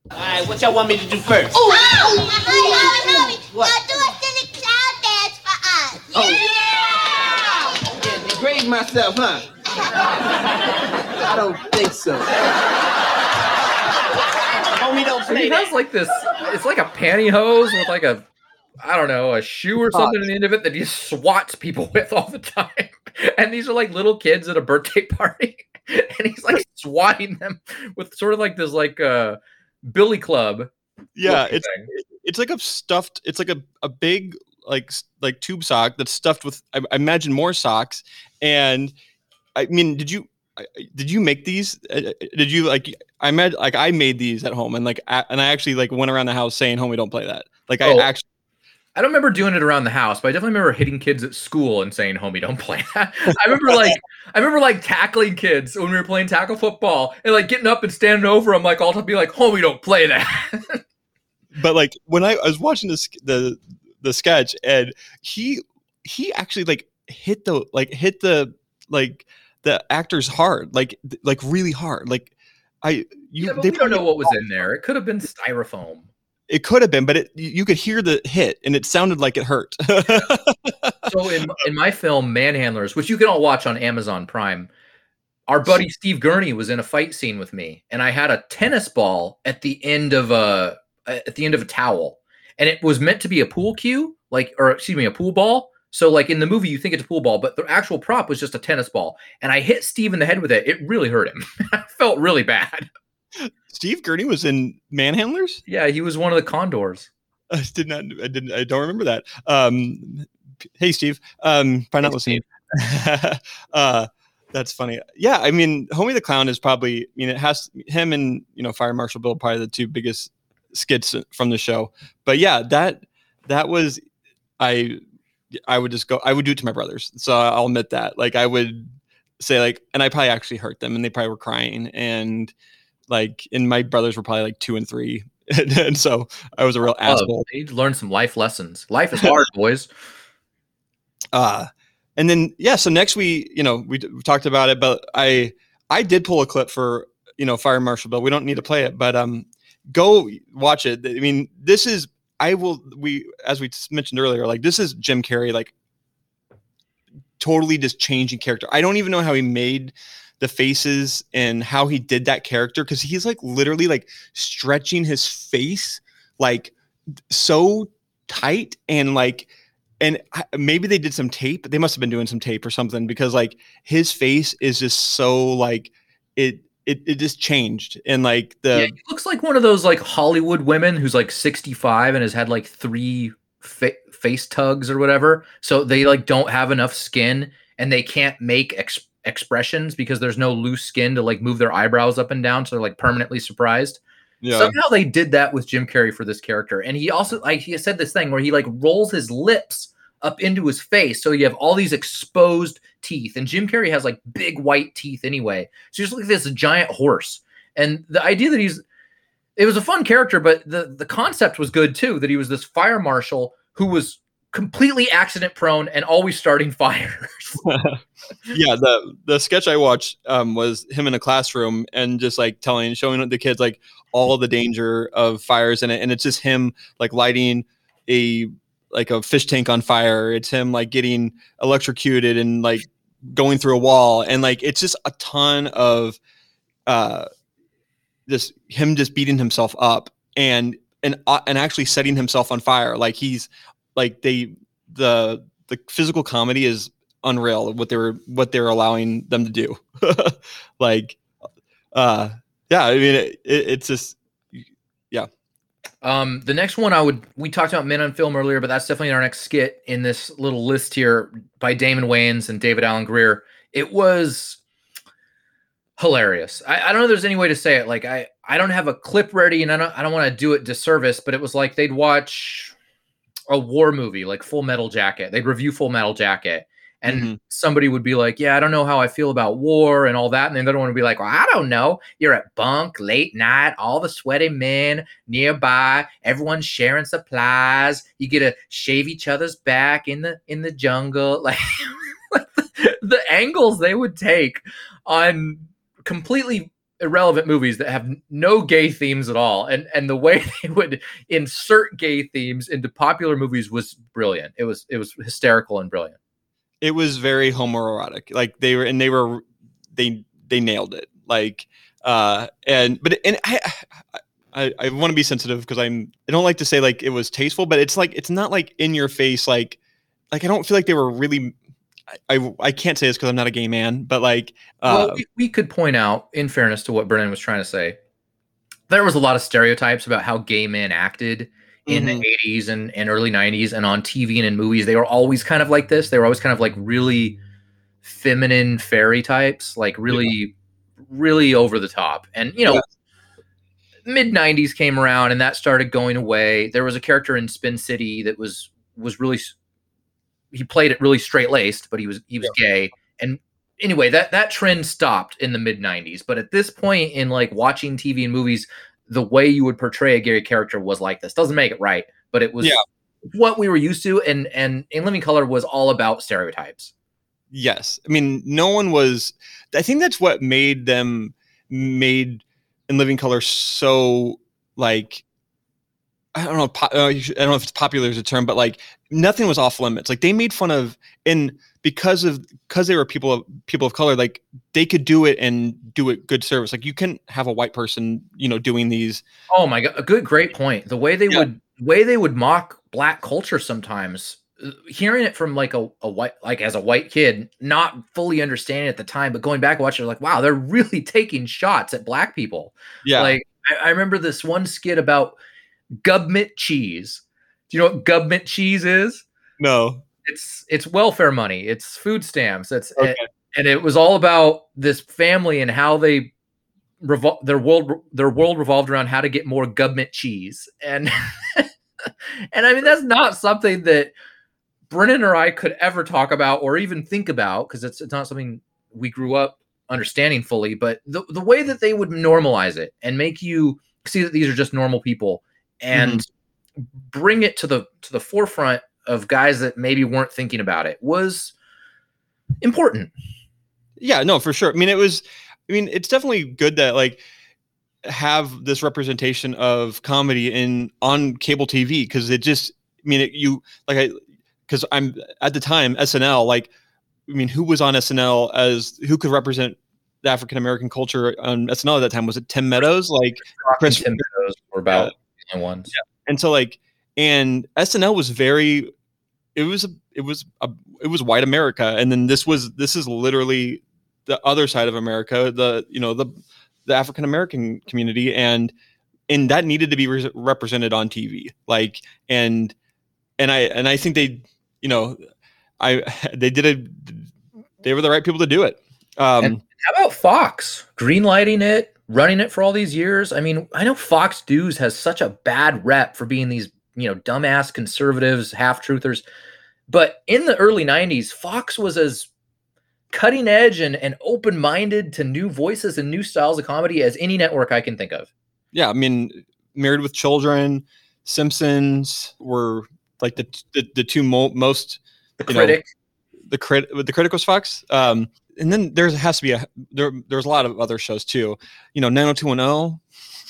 [SPEAKER 4] All right, what y'all want me to do first?
[SPEAKER 5] Oh, oh, oh, oh,
[SPEAKER 4] What?
[SPEAKER 5] Now do a silly clown dance for us.
[SPEAKER 4] Oh. Yeah, degrade myself, huh? I don't think so. Homie, don't
[SPEAKER 2] And
[SPEAKER 4] play
[SPEAKER 2] he
[SPEAKER 4] that.
[SPEAKER 2] has like this. It's like a pantyhose with like a, I don't know, a shoe or something at the end of it that he swats people with all the time. And these are like little kids at a birthday party, and he's like swatting them with sort of like this like uh billy club.
[SPEAKER 1] yeah, it's
[SPEAKER 2] thing.
[SPEAKER 1] it's like a stuffed it's like a, a big like like tube sock that's stuffed with I, I imagine more socks and i mean did you I- I- did you make these Uh, uh, did you like i made like i made these at home and like a- and i actually like went around the house saying homie don't play that like
[SPEAKER 2] Oh.
[SPEAKER 1] i actually
[SPEAKER 2] I don't remember doing it around the house, but I definitely remember hitting kids at school and saying, "Homie, don't play that." I remember like I remember like tackling kids when we were playing tackle football and like getting up and standing over them like all to be like, "Homie, don't play that."
[SPEAKER 1] but like when I, I was watching this the the sketch and he he actually like hit the like hit the like the actors hard like like really hard like I you
[SPEAKER 2] yeah,
[SPEAKER 1] they
[SPEAKER 2] don't know what was in there. It could have been styrofoam.
[SPEAKER 1] it could have been but it you you could hear the hit and it sounded like it hurt
[SPEAKER 2] So in in my film Manhandlers, which you can all watch on Amazon Prime, our buddy Steve Gurney was in a fight scene with me, and I had a tennis ball at the end of a at the end of a towel, and it was meant to be a pool cue, like or excuse me, a pool ball. So like in the movie, you think it's a pool ball, but the actual prop was just a tennis ball, and I hit Steve in the head with it. It really hurt him. I felt really bad.
[SPEAKER 1] Steve Gurney was in Manhandlers
[SPEAKER 2] Yeah, he was one of the condors.
[SPEAKER 1] I did not I didn't I don't remember that um hey Steve um probably not listening uh that's funny yeah I mean Homie the Clown is probably I mean it has him and you know Fire Marshal Bill probably the two biggest skits from the show but yeah that that was I I would just go I would do it to my brothers. So I'll admit that. Like I would say like and I probably actually hurt them and they probably were crying. And like and my brothers were probably like two and three. And so I was a real
[SPEAKER 2] Oh,
[SPEAKER 1] asshole.
[SPEAKER 2] you learn some life lessons. Life is hard, boys.
[SPEAKER 1] uh and then yeah so next we you know we, we talked about it but i i did pull a clip for you know fire marshal bill we don't need to play it. But um go watch it. I mean this is i will we as we mentioned earlier like this is jim carrey like totally just changing character. I don't even know how he made the faces and how he did that character because he's like literally like stretching his face like so tight and like and maybe they did some tape they must have been doing some tape or something because like his face is just so like it it, it just changed and like the
[SPEAKER 2] yeah, looks like one of those like Hollywood women who's like 65 and has had like three fa- face tugs or whatever. So they like don't have enough skin and they can't make ex- expressions because there's no loose skin to like move their eyebrows up and down. So they're like permanently surprised.
[SPEAKER 1] yeah
[SPEAKER 2] Somehow they did that with Jim Carrey for this character. And he also like he said this thing where he like rolls his lips up into his face. So you have all these exposed teeth. And Jim Carrey has like big white teeth anyway. So you just look at this giant horse. And the idea that he's it was a fun character, but the the concept was good too, that he was this fire marshal who was completely accident prone and always starting fires.
[SPEAKER 1] yeah, the the sketch I watched um, was him in a classroom and just like telling, showing the kids like all the danger of fires in it, and it's just him like lighting a like a fish tank on fire. It's him like getting electrocuted and like going through a wall, and like it's just a ton of uh, just him just beating himself up and and uh, and actually setting himself on fire. Like he's like they the the physical comedy is unreal what they were what they're allowing them to do like uh yeah i mean it, it, it's just
[SPEAKER 2] Um, the next one I would we talked about men on film earlier, but that's definitely our next skit in this little list here by Damon Wayans and David Alan Grier. It was hilarious. I, I don't know if there's any way to say it. Like I I don't have a clip ready and I don't I don't want to do it disservice, but it was like they'd watch a war movie like Full Metal Jacket. They'd review Full Metal Jacket. And
[SPEAKER 1] Mhm.
[SPEAKER 2] somebody would be like, Yeah, I don't know how I feel about war and all that. And then the other one would be like, Well, I don't know. You're at bunk late night, all the sweaty men nearby, everyone's sharing supplies. You get to shave each other's back in the in the jungle. Like, the, the angles they would take on completely irrelevant movies that have no gay themes at all and and the way they would insert gay themes into popular movies was brilliant it was it was hysterical and brilliant
[SPEAKER 1] it was very homoerotic. Like they were and they were they they nailed it. Like uh and but and i i, I want to be sensitive because i'm i don't like to say like it was tasteful but it's like it's not like in your face like like i don't feel like they were really i i, can't say this because i'm not a gay man but like uh
[SPEAKER 2] well we, we could point out in fairness to what brennan was trying to say there was a lot of stereotypes about how gay men acted in
[SPEAKER 1] Mhm.
[SPEAKER 2] the 80s and, and early 90s and on tv and in movies they were always kind of like this. They were always kind of like really feminine fairy types like really really over the top. And you know
[SPEAKER 1] Yeah.
[SPEAKER 2] mid 90s came around and that started going away. There was a character in spin city that was was really he played it really straight laced but he was he was gay. And anyway that that trend stopped in the mid 90s but at this point in like watching tv and movies the way you would portray a gay character was like this doesn't make it right but it was
[SPEAKER 1] Yeah.
[SPEAKER 2] what we were used to and and in living color was all about stereotypes
[SPEAKER 1] Yes. I mean, no one was. I think that's what made them made in Living Color so like. I don't know. Po- uh, I don't know if it's popular as a term, but like nothing was off limits. Like they made fun of, and because of because they were people of people of color, like they could do it and do it good service. Like you can have a white person, you know, doing these.
[SPEAKER 2] Oh my god, a good great point. The way they
[SPEAKER 1] Yeah.
[SPEAKER 2] would way they would mock black culture sometimes. uh, Hearing it from like a, a white like as a white kid, not fully understanding at the time, but going back and watching, it, like, wow, they're really taking shots at black people.
[SPEAKER 1] Yeah.
[SPEAKER 2] Like I, I remember this one skit about government cheese. Do you know what government cheese is?
[SPEAKER 1] no.
[SPEAKER 2] It's it's welfare money. It's food stamps. It's
[SPEAKER 1] Okay.
[SPEAKER 2] and it was all about this family and how they revol- their world their world revolved around how to get more government cheese and and I mean that's not something that Brennan or I could ever talk about or even think about because it's, it's not something we grew up understanding fully but the, the way that they would normalize it and make you see that these are just normal people and mm-hmm. bring it to the to the forefront of guys that maybe weren't thinking about it was important.
[SPEAKER 1] Yeah no for sure. I mean it was i mean it's definitely good that like have this representation of comedy in on cable tv because it just i mean it, you like i because i'm at the time snl like i mean who was on snl as who could represent the african american culture on snl at that time? Was it tim meadows? Like Chris-
[SPEAKER 2] Tim Meadows were about the only ones.
[SPEAKER 1] and so like and snl was very it was a it was a it was white america and then this was this is literally the other side of america the you know the the african american community and and that needed to be re- represented on tv like and and i and i think they you know i they did it they were the right people to do it. Um
[SPEAKER 2] And- How about Fox? Greenlighting it, running it for all these years? I mean, I know Fox News has such a bad rep for being these, you know, dumbass conservatives, half truthers. But in the early 90s, Fox was as cutting edge and, and open minded to new voices and new styles of comedy as any network I can think of.
[SPEAKER 1] yeah i mean married with children simpsons were like the the, the two mo- most
[SPEAKER 2] The
[SPEAKER 1] You know,
[SPEAKER 2] critic.
[SPEAKER 1] the crit the critic was Fox. Um, and then there has to be a there. There's a lot of other shows too. You know, 90210.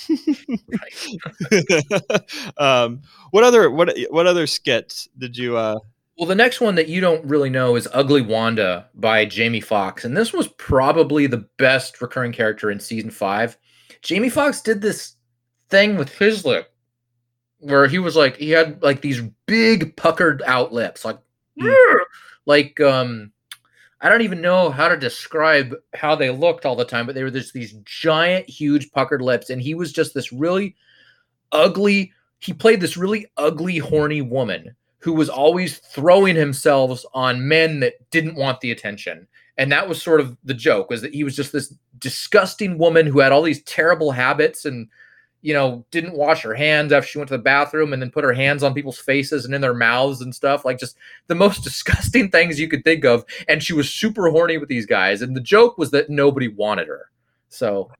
[SPEAKER 1] um, what other what what other skits did you? uh
[SPEAKER 2] Well, the next one that you don't really know is Ugly Wanda by Jamie Foxx, And this was probably the best recurring character in season five. Jamie Foxx did this thing with his lip where he was like, he had like these big puckered out lips, like,
[SPEAKER 1] Hmm.
[SPEAKER 2] like, um, I don't even know how to describe how they looked all the time, but they were just these giant, huge puckered lips. And he was just this really ugly, he played this really ugly, horny woman who was always throwing himself on men that didn't want the attention. And that was sort of the joke was that he was just this disgusting woman who had all these terrible habits and you know didn't wash her hands after she went to the bathroom and then put her hands on people's faces and in their mouths and stuff. Like just the most disgusting things you could think of. And she was super horny with these guys. And the joke was that nobody wanted her. So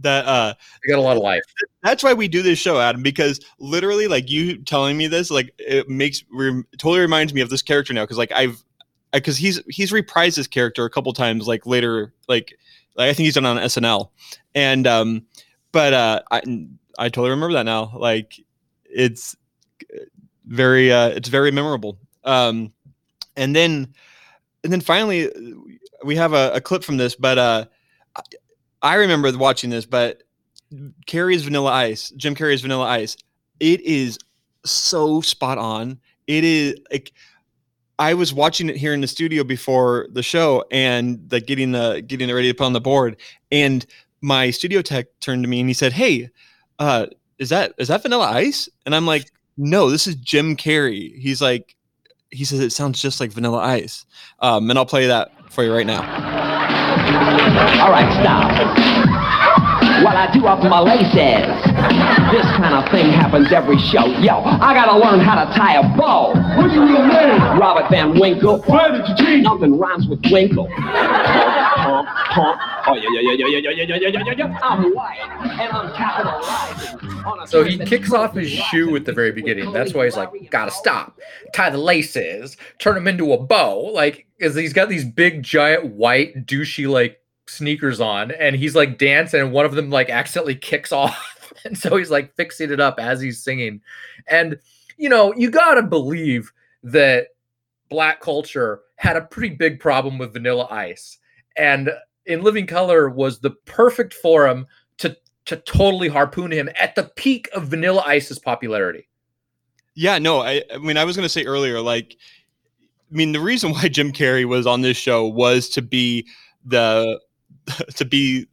[SPEAKER 1] that uh
[SPEAKER 2] they got a lot of life.
[SPEAKER 1] that's why we do this show adam because literally like you telling me this like it makes rem- totally reminds me of this character now. Because like i've because he's he's reprised this character a couple times like later like, like i think he's done on snl and um but uh i i totally remember that now like it's very uh it's very memorable um and then and then finally we have a, a clip from this but uh I- remember watching this but Carrey's Vanilla Ice, Jim Carrey's Vanilla Ice. It is so spot on. It is like I was watching it here in the studio before the show and like getting the getting it ready to put on the board. And my studio tech turned to me and he said, Hey, uh, is that is that Vanilla Ice? And I'm like, No, this is Jim Carrey. He's like, he says it sounds just like Vanilla Ice. Um, and I'll play that for you right now.
[SPEAKER 6] All right, stop. While I do up my laces, this kind of thing happens every show. Yo, I gotta learn how to tie a bow. What's your real name? Robert Van Winkle. Where did you cheat? Nothing rhymes with Winkle. Pump, pump. Oh yeah, yeah, yeah, yeah, yeah, yeah, yeah, yeah, yeah, yeah, yeah. I'm white, and I'm capitalizing. on a
[SPEAKER 2] So he kicks off his shoe at the very beginning. That's why he's like, gotta stop, tie the laces, turn him into a bow. Like, because he's got these big, giant, white, douchey, like sneakers on, and he's like dancing, and one of them like accidentally kicks off. And so he's like fixing it up as he's singing. And, you know, you gotta believe that black culture had a pretty big problem with vanilla ice. And in Living Color was the perfect forum to to totally harpoon him at the peak of Vanilla Ice's popularity.
[SPEAKER 1] Yeah, no, I, I mean, I was going to say earlier, like, I mean, the reason why Jim Carrey was on this show was to be the, to be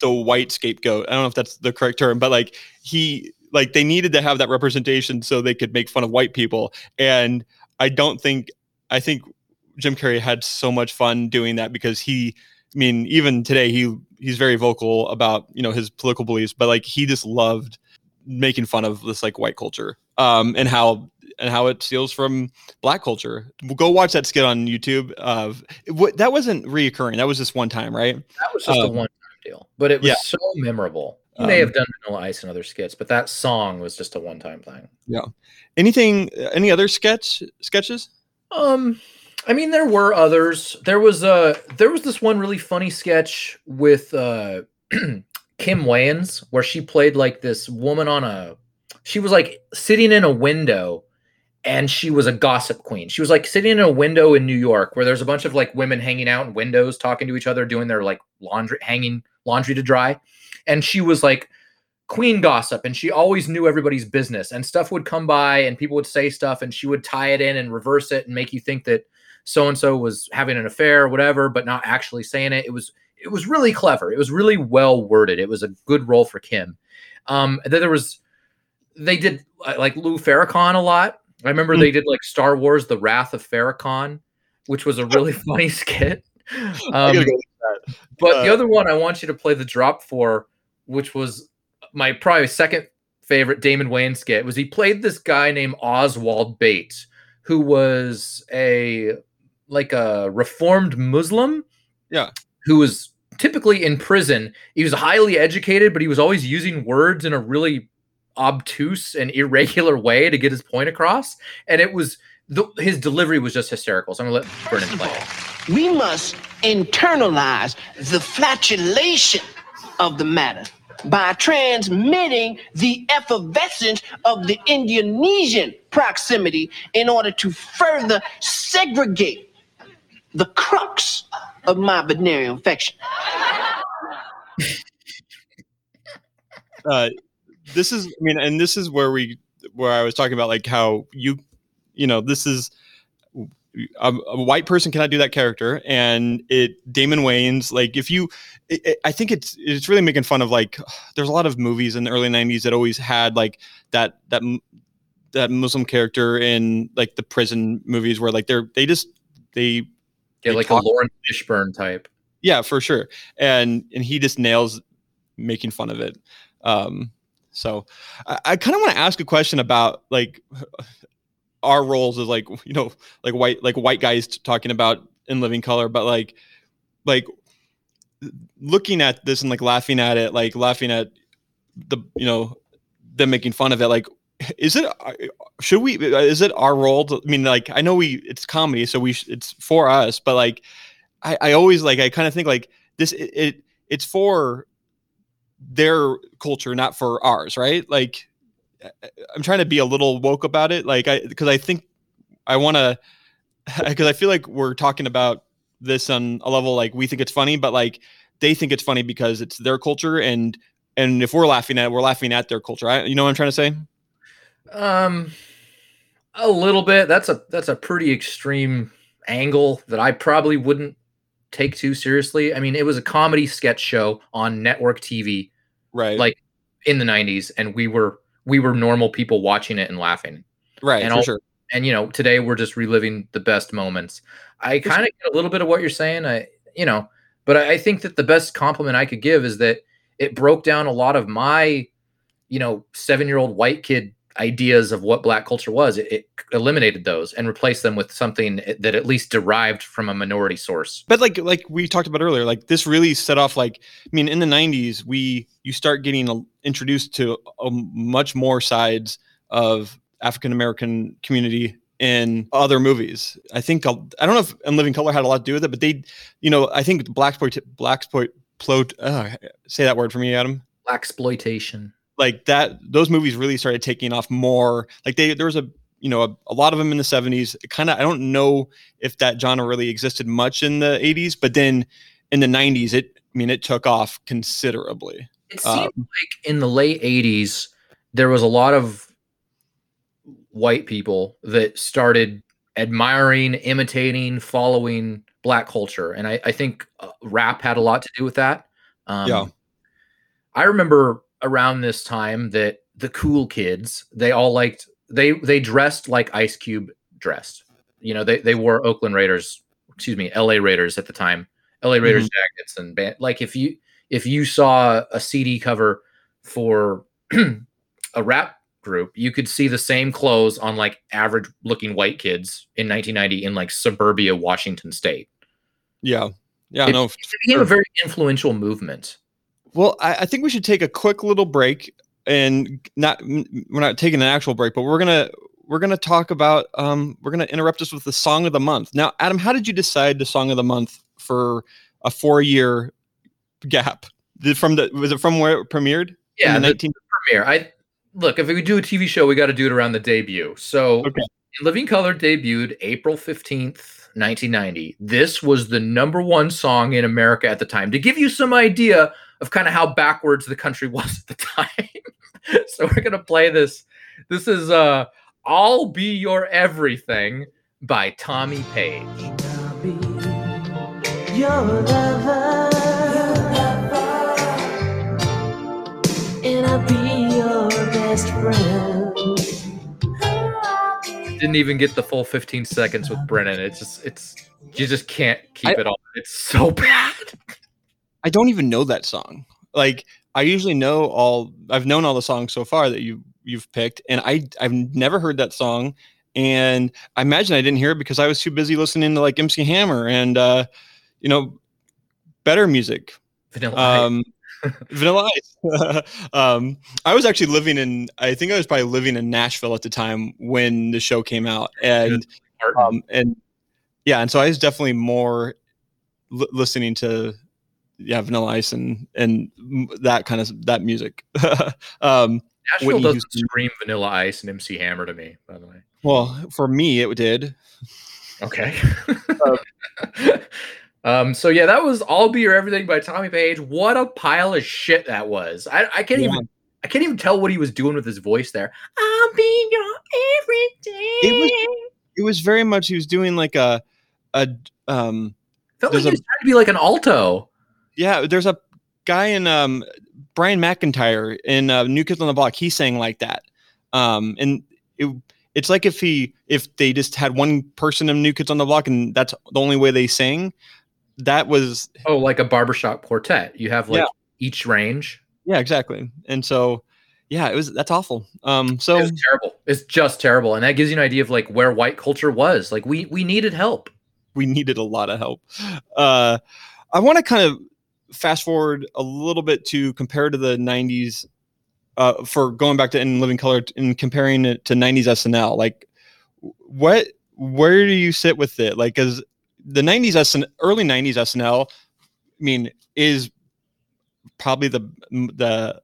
[SPEAKER 1] the white scapegoat. I don't know if that's the correct term, but like, he, like, they needed to have that representation so they could make fun of white people. And I don't think, I think Jim Carrey had so much fun doing that because he, I mean, even today, he, he's very vocal about, you know, his political beliefs, but like, he just loved making fun of this like white culture um and how and how it steals from black culture go watch that skit on youtube of what that wasn't reoccurring that was just one time right
[SPEAKER 2] That was just a
[SPEAKER 1] Um,
[SPEAKER 2] one time deal, but it was
[SPEAKER 1] yeah.
[SPEAKER 2] so memorable. He may
[SPEAKER 1] Um,
[SPEAKER 2] have done Vanilla Ice and other skits, but that song was just a one time thing. Yeah.
[SPEAKER 1] Anything any other sketch sketches
[SPEAKER 2] Um, I mean, there were others. There was uh there was this one really funny sketch with uh Kim Wayans where she played like this woman on a she was like sitting in a window and she was a gossip queen. She was like sitting in a window in New York where there's a bunch of like women hanging out in windows talking to each other doing their like laundry hanging laundry to dry and she was like queen gossip and she always knew everybody's business and stuff would come by and people would say stuff and she would tie it in and reverse it and make you think that so and so was having an affair or whatever but not actually saying it. It was it was really clever. It was really well worded. It was a good role for kim. Um then there was they did uh, like lou farrakhan a lot. I remember
[SPEAKER 1] Mm.
[SPEAKER 2] they did like star wars the wrath of farrakhan which was a really funny skit. Um,
[SPEAKER 1] go
[SPEAKER 2] but the
[SPEAKER 1] Uh,
[SPEAKER 2] other one I want you to play the drop for, which was my probably second favorite Damon Wayans skit, was he played this guy named Oswald Bates, who was a like a reformed Muslim.
[SPEAKER 1] Yeah.
[SPEAKER 2] Who was typically in prison. He was highly educated, but he was always using words in a really obtuse and irregular way to get his point across, and it was the, his delivery was just hysterical. So I'm gonna let Brennan play it.
[SPEAKER 4] We must internalize the flatulation of the matter by transmitting the effervescence of the Indonesian proximity in order to further segregate the crux of my venereal infection.
[SPEAKER 1] uh, this is, I mean, and this is where we, where I was talking about like how you, you know, this is a, a white person cannot do that character, and it Damon Wayans like if you, it, it- I think it's it's really making fun of like there's a lot of movies in the early '90s that always had like that that that Muslim character in like the prison movies where like they're they just they
[SPEAKER 2] Yeah,
[SPEAKER 1] They
[SPEAKER 2] like
[SPEAKER 1] talk-
[SPEAKER 2] a Laurence Fishburne type.
[SPEAKER 1] yeah for sure and and he just nails making fun of it um so i, I kind of want to ask a question about like our roles as like you know like white like white guys talking about in living color but like like looking at this and like laughing at it like laughing at the you know them making fun of it like is it uh, should we uh, is it our role to, i mean like i know we it's comedy so we it's for us but like I, I always like I kind of think like this it, it it's for their culture, not for ours, right? Like I- I'm trying to be a little woke about it, like I because I think I want to because I feel like we're talking about this on a level like we think it's funny, but like they think it's funny because it's their culture and and if we're laughing at it, we're laughing at their culture. I, you know what I'm trying to say? Mm-hmm.
[SPEAKER 2] Um, a little bit. That's a that's a pretty extreme angle that I probably wouldn't take too seriously. I mean, it was a comedy sketch show on network TV
[SPEAKER 1] Right.
[SPEAKER 2] Like, in the 90s and we were we were normal people watching it and laughing.
[SPEAKER 1] right.
[SPEAKER 2] and I'll-
[SPEAKER 1] sure.
[SPEAKER 2] And you know, today we're just reliving the best moments. I kind of get a little bit of what you're saying. I you know, but I, I think that the best compliment I could give is that it broke down a lot of my, you know, seven year old white kid ideas of what black culture was. It, it eliminated those and replaced them with something that at least derived from a minority source.
[SPEAKER 1] but like like we talked about earlier like this really set off like i mean in the 90s we you start getting introduced to a much more sides of african american community in other movies i think I don't know if in living color had a lot to do with it but they you know i think black exploit black exploit plot uh, say that word for me adam
[SPEAKER 2] Black exploitation.
[SPEAKER 1] Like that those movies really started taking off more like they there was a you know a, a lot of them in the 70s kind of i don't know if that genre really existed much in the 80s but then in the 90s it i mean it took off considerably
[SPEAKER 2] It seemed
[SPEAKER 1] Um,
[SPEAKER 2] like in the late 80s, there was a lot of white people that started admiring, imitating, following black culture. And I, I think uh, rap had a lot to do with that. Um,
[SPEAKER 1] Yeah.
[SPEAKER 2] I remember around this time that the cool kids, they all liked, they, they dressed like Ice Cube dressed. You know, they, they wore Oakland Raiders, excuse me, LA Raiders at the time, LA mm-hmm. Raiders jackets and band. Like if you, if you saw a CD cover for a rap group, you could see the same clothes on like average looking white kids in 1990 in like suburbia Washington state.
[SPEAKER 1] yeah yeah
[SPEAKER 2] It-
[SPEAKER 1] no
[SPEAKER 2] It became a very influential movement.
[SPEAKER 1] Well I, I think we should take a quick little break and not we're not taking an actual break but we're gonna we're gonna talk about um we're gonna interrupt us with the song of the month now adam how did you decide the song of the month for a four year gap Did from the was it from where it premiered
[SPEAKER 2] Yeah,
[SPEAKER 1] the
[SPEAKER 2] the
[SPEAKER 1] 19
[SPEAKER 2] premiere. I look if we do a TV show, we got to do it around the debut. So,
[SPEAKER 1] Okay.
[SPEAKER 2] Living Color debuted April 15th, 1990. This was the number one song in America at the time. To give you some idea of kind of how backwards the country was at the time. so we're gonna play this. This is uh I'll Be Your Everything by Tommy Page.
[SPEAKER 7] Your lover, and I'll be your best friend.
[SPEAKER 2] Didn't even get the full 15 seconds with Brennan. It's just it's you just can't keep
[SPEAKER 1] I-
[SPEAKER 2] it on. It's so bad.
[SPEAKER 1] I don't even know that song. Like I usually know all I've known all the songs so far that you you've picked and I I've never heard that song and I imagine I didn't hear it because I was too busy listening to like MC Hammer and uh you know better music.
[SPEAKER 2] Vanilla Ice.
[SPEAKER 1] Um Vanilla Ice. um, I was actually living in. I think I was probably living in Nashville at the time when the show came out, and um, and yeah, and so I was definitely more li- listening to yeah Vanilla Ice and and that kind of that music. um,
[SPEAKER 2] Nashville doesn't
[SPEAKER 1] Houston.
[SPEAKER 2] scream Vanilla Ice and MC Hammer to me, by the way.
[SPEAKER 1] well, for me, it did.
[SPEAKER 2] Okay. um. So yeah, that was "I'll Be Your Everything" by Tommy Page. What a pile of shit that was. I, I can't
[SPEAKER 1] Yeah.
[SPEAKER 2] even. I can't even tell what he was doing with his voice there. I'll be your everything.
[SPEAKER 1] It was very much he was doing like a a um
[SPEAKER 2] Felt like he
[SPEAKER 1] a-
[SPEAKER 2] was trying to be like an alto.
[SPEAKER 1] Yeah. There's a guy in um Brian McIntyre in uh, New Kids on the Block. He sang like that. Um, and it it's like if he if they just had one person in New Kids on the Block and that's the only way they sang. That was
[SPEAKER 2] Oh, like a barbershop quartet. You have like
[SPEAKER 1] Yeah.
[SPEAKER 2] each range.
[SPEAKER 1] yeah exactly. And so yeah, it was that's awful. Um, so
[SPEAKER 2] It's terrible. It's just terrible, and that gives you an idea of like where white culture was. Like we we needed help.
[SPEAKER 1] we needed a lot of help. Uh, I want to kind of fast forward a little bit to compare to the 90s uh, for going back to In Living Color and comparing it to 90s SNL. Like, what, where do you sit with it? Like, because the 90s SN, early 90s SNL, I mean, is probably the, the,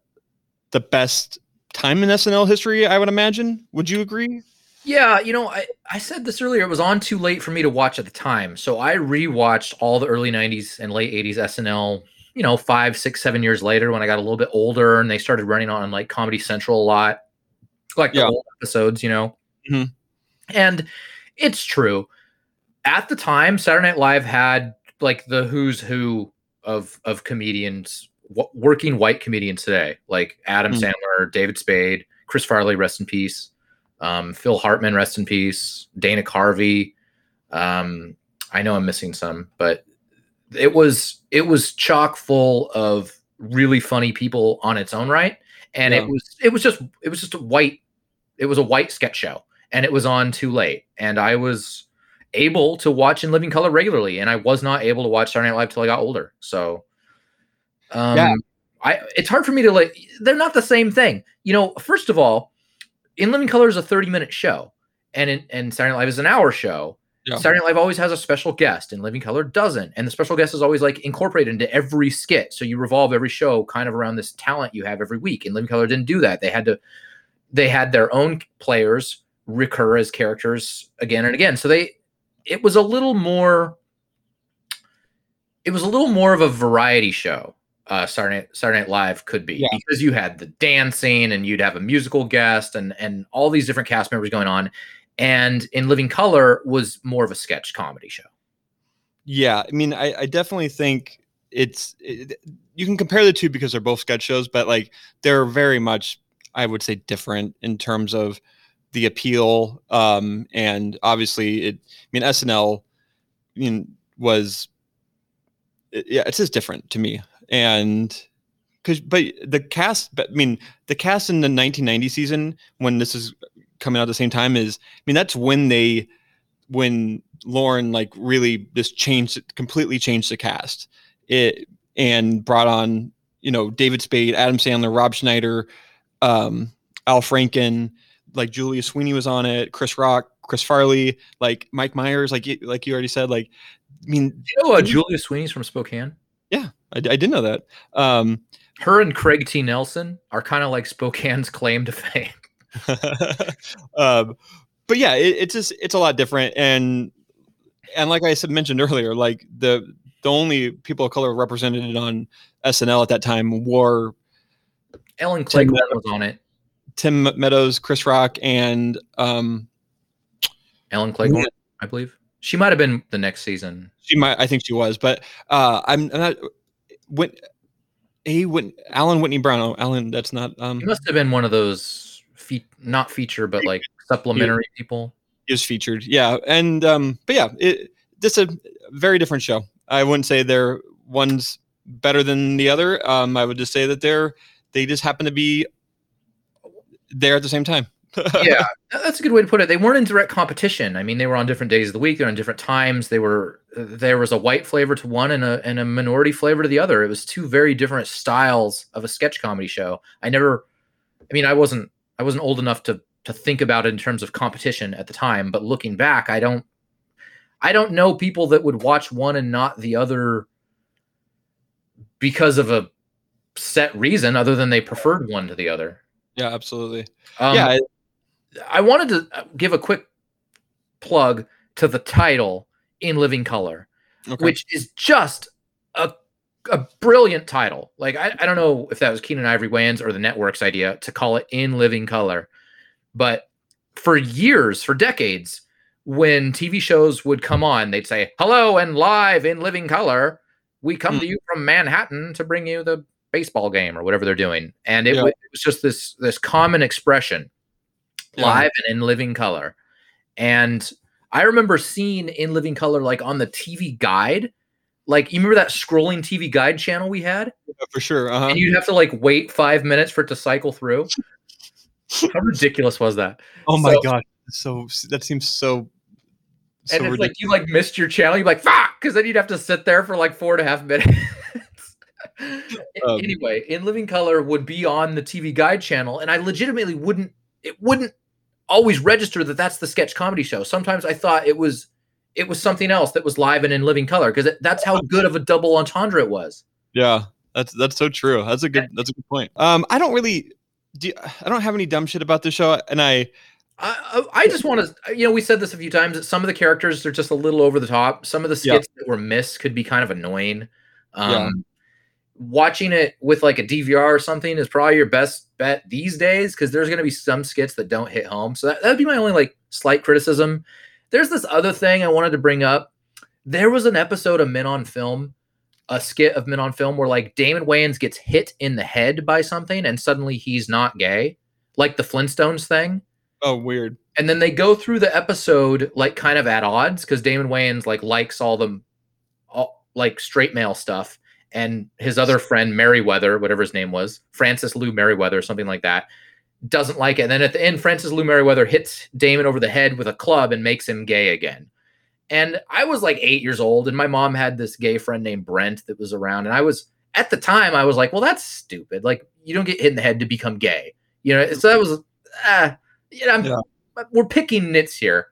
[SPEAKER 1] the best time in SNL history, I would imagine. Would you agree?
[SPEAKER 2] Yeah, you know, I, I said this earlier. It was on too late for me to watch at the time. So I rewatched all the early 90s and late 80s SNL, you know, five, six, seven years later when I got a little bit older and they started running on like Comedy Central a lot, like the
[SPEAKER 1] Yeah.
[SPEAKER 2] old episodes, you know.
[SPEAKER 1] Mhm.
[SPEAKER 2] And it's true. At the time, Saturday Night Live had like the who's who of of comedians, w- working white comedians today, like Adam
[SPEAKER 1] Mm.
[SPEAKER 2] Sandler, David Spade, Chris Farley, rest in peace um, Phil Hartman, rest in peace, Dana Carvey. Um, I know I'm missing some, but it was it was chock full of really funny people on its own right, and
[SPEAKER 1] Yeah.
[SPEAKER 2] it was it was just it was just a white it was a white sketch show, and it was on too late, and I was able to watch in living color regularly, and I was not able to watch Saturday Night Live till I got older. So, um,
[SPEAKER 1] Yeah.
[SPEAKER 2] I it's hard for me to like. They're not the same thing, you know. First of all, in Living Color is a 30 minute show, and in, and Saturday Night Live is an hour show.
[SPEAKER 1] Yeah.
[SPEAKER 2] Saturday Night Live always has a special guest, and Living Color doesn't. And the special guest is always like incorporated into every skit. So you revolve every show kind of around this talent you have every week. And Living Color didn't do that. They had to, they had their own players recur as characters again and again. So they, it was a little more, it was a little more of a variety show. Uh, Saturday Night, Saturday Night Live could be
[SPEAKER 1] Yeah.
[SPEAKER 2] because you had the dancing and you'd have a musical guest and and all these different cast members going on and in living color was more of a sketch comedy show
[SPEAKER 1] Yeah, I mean, I, I definitely think it's it, you can compare the two because they're both sketch shows, but like they're very much, I would say, different in terms of the appeal. Um, and obviously, it. I mean, SNL, I mean, was it- yeah, it's just different to me, and because but the cast, I mean, the cast in the 1990 season when this is coming out at the same time is, I mean, that's when they when Lorne like really just changed completely changed the cast it and brought on you know David Spade, Adam Sandler, Rob Schneider, um, Al Franken, like Julia Sweeney was on it, Chris Rock, Chris Farley, like Mike Myers, like you, like you already said, like I mean,
[SPEAKER 2] Do you know uh, Julia Sweeney's from Spokane?
[SPEAKER 1] Yeah, I, I didn't know that. Um,
[SPEAKER 2] Her and Craig T. Nelson are kind of like Spokane's claim to fame.
[SPEAKER 1] um, but yeah, it, it's just it's a lot different, and and like I said mentioned earlier, like the the only people of color represented on SNL at that time were
[SPEAKER 2] Ellen Clegg was on it.
[SPEAKER 1] Tim Meadows, Chris Rock, and um,
[SPEAKER 2] Ellen Clegg, I believe. She might have been the next season.
[SPEAKER 1] she might I think she was, but uh, I'm, I'm not. When a Whit, Alan Whitney Brown, oh, Alan, that's not um,
[SPEAKER 2] He must have been one of those fe- not feature, but like supplementary people.
[SPEAKER 1] is featured. Yeah, and um, but yeah, it just a very different show. I wouldn't say they're one's better than the other. Um, I would just say that they're they just happen to be there at the same time.
[SPEAKER 2] yeah, that's a good way to put it. They weren't in direct competition. I mean, they were on different days of the week. They're on different times. They were there was a white flavor to one and a and a minority flavor to the other. It was two very different styles of a sketch comedy show. I never, I mean, I wasn't I wasn't old enough to to think about it in terms of competition at the time. But looking back, I don't I don't know people that would watch one and not the other because of a set reason other than they preferred one to the other.
[SPEAKER 1] Yeah, absolutely.
[SPEAKER 2] Um,
[SPEAKER 1] yeah,
[SPEAKER 2] I wanted to give a quick plug to the title in living color,
[SPEAKER 1] okay.
[SPEAKER 2] which is just a brilliant title. Like I, I don't know if that was Keenen Ivory Wayans or the network's idea to call it in living color, but for years, for decades, when TV shows would come on, they'd say, "Hello and live in living color, we come
[SPEAKER 1] Hmm.
[SPEAKER 2] to you from Manhattan to bring you the baseball game or whatever they're doing," and it,
[SPEAKER 1] Yeah.
[SPEAKER 2] wa- it was just this this common expression
[SPEAKER 1] Yeah.
[SPEAKER 2] live and in living color. And I remember seeing in living color like on the TV guide. Like you remember that scrolling TV guide channel we had?
[SPEAKER 1] Yeah, for sure. Uh-huh.
[SPEAKER 2] And you'd have to like wait five minutes for it to cycle through. How ridiculous was that?
[SPEAKER 1] oh my
[SPEAKER 2] so-
[SPEAKER 1] god, so that seems so. so
[SPEAKER 2] and it's
[SPEAKER 1] ridiculous.
[SPEAKER 2] like you like missed your channel, you're like, fuck, because then you'd have to sit there for like four and a half minutes.
[SPEAKER 1] Um,
[SPEAKER 2] anyway, in living color would be on the TV guide channel, and I legitimately wouldn't it wouldn't always register that that's the sketch comedy show. Sometimes I thought it was it was something else that was live and in living color because that's how good of a double entendre it was.
[SPEAKER 1] Yeah, that's that's so true. That's a good that's a good point. Um, I don't really, do, I don't have any dumb shit about this show, and I
[SPEAKER 2] I, I just want to, you know, we said this a few times that some of the characters are just a little over the top. Some of the
[SPEAKER 1] Yeah.
[SPEAKER 2] skits that were missed could be kind of annoying. Um,
[SPEAKER 1] Yeah.
[SPEAKER 2] Watching it with like a DVR or something is probably your best bet these days because there's going to be some skits that don't hit home. So that would be my only like slight criticism. There's this other thing I wanted to bring up. There was an episode of Men on Film, a skit of Men on Film where like Damon Wayans gets hit in the head by something and suddenly he's not gay, like the Flintstones thing
[SPEAKER 1] oh weird.
[SPEAKER 2] and then they go through the episode like kind of at odds because Damon Wayans like likes all the all, like straight male stuff, and his other friend Merriweather, whatever his name was, Francis Lou Merriweather, something like that, doesn't like it. And then at the end, Francis Lou Merriweather hits Damon over the head with a club and makes him gay again. And I was like eight years old, and my mom had this gay friend named Brent that was around, and I was at the time I was like, well, that's stupid. Like you don't get hit in the head to become gay, you know. So that was ah, you know, I'm,
[SPEAKER 1] Yeah.
[SPEAKER 2] but we're picking nits here.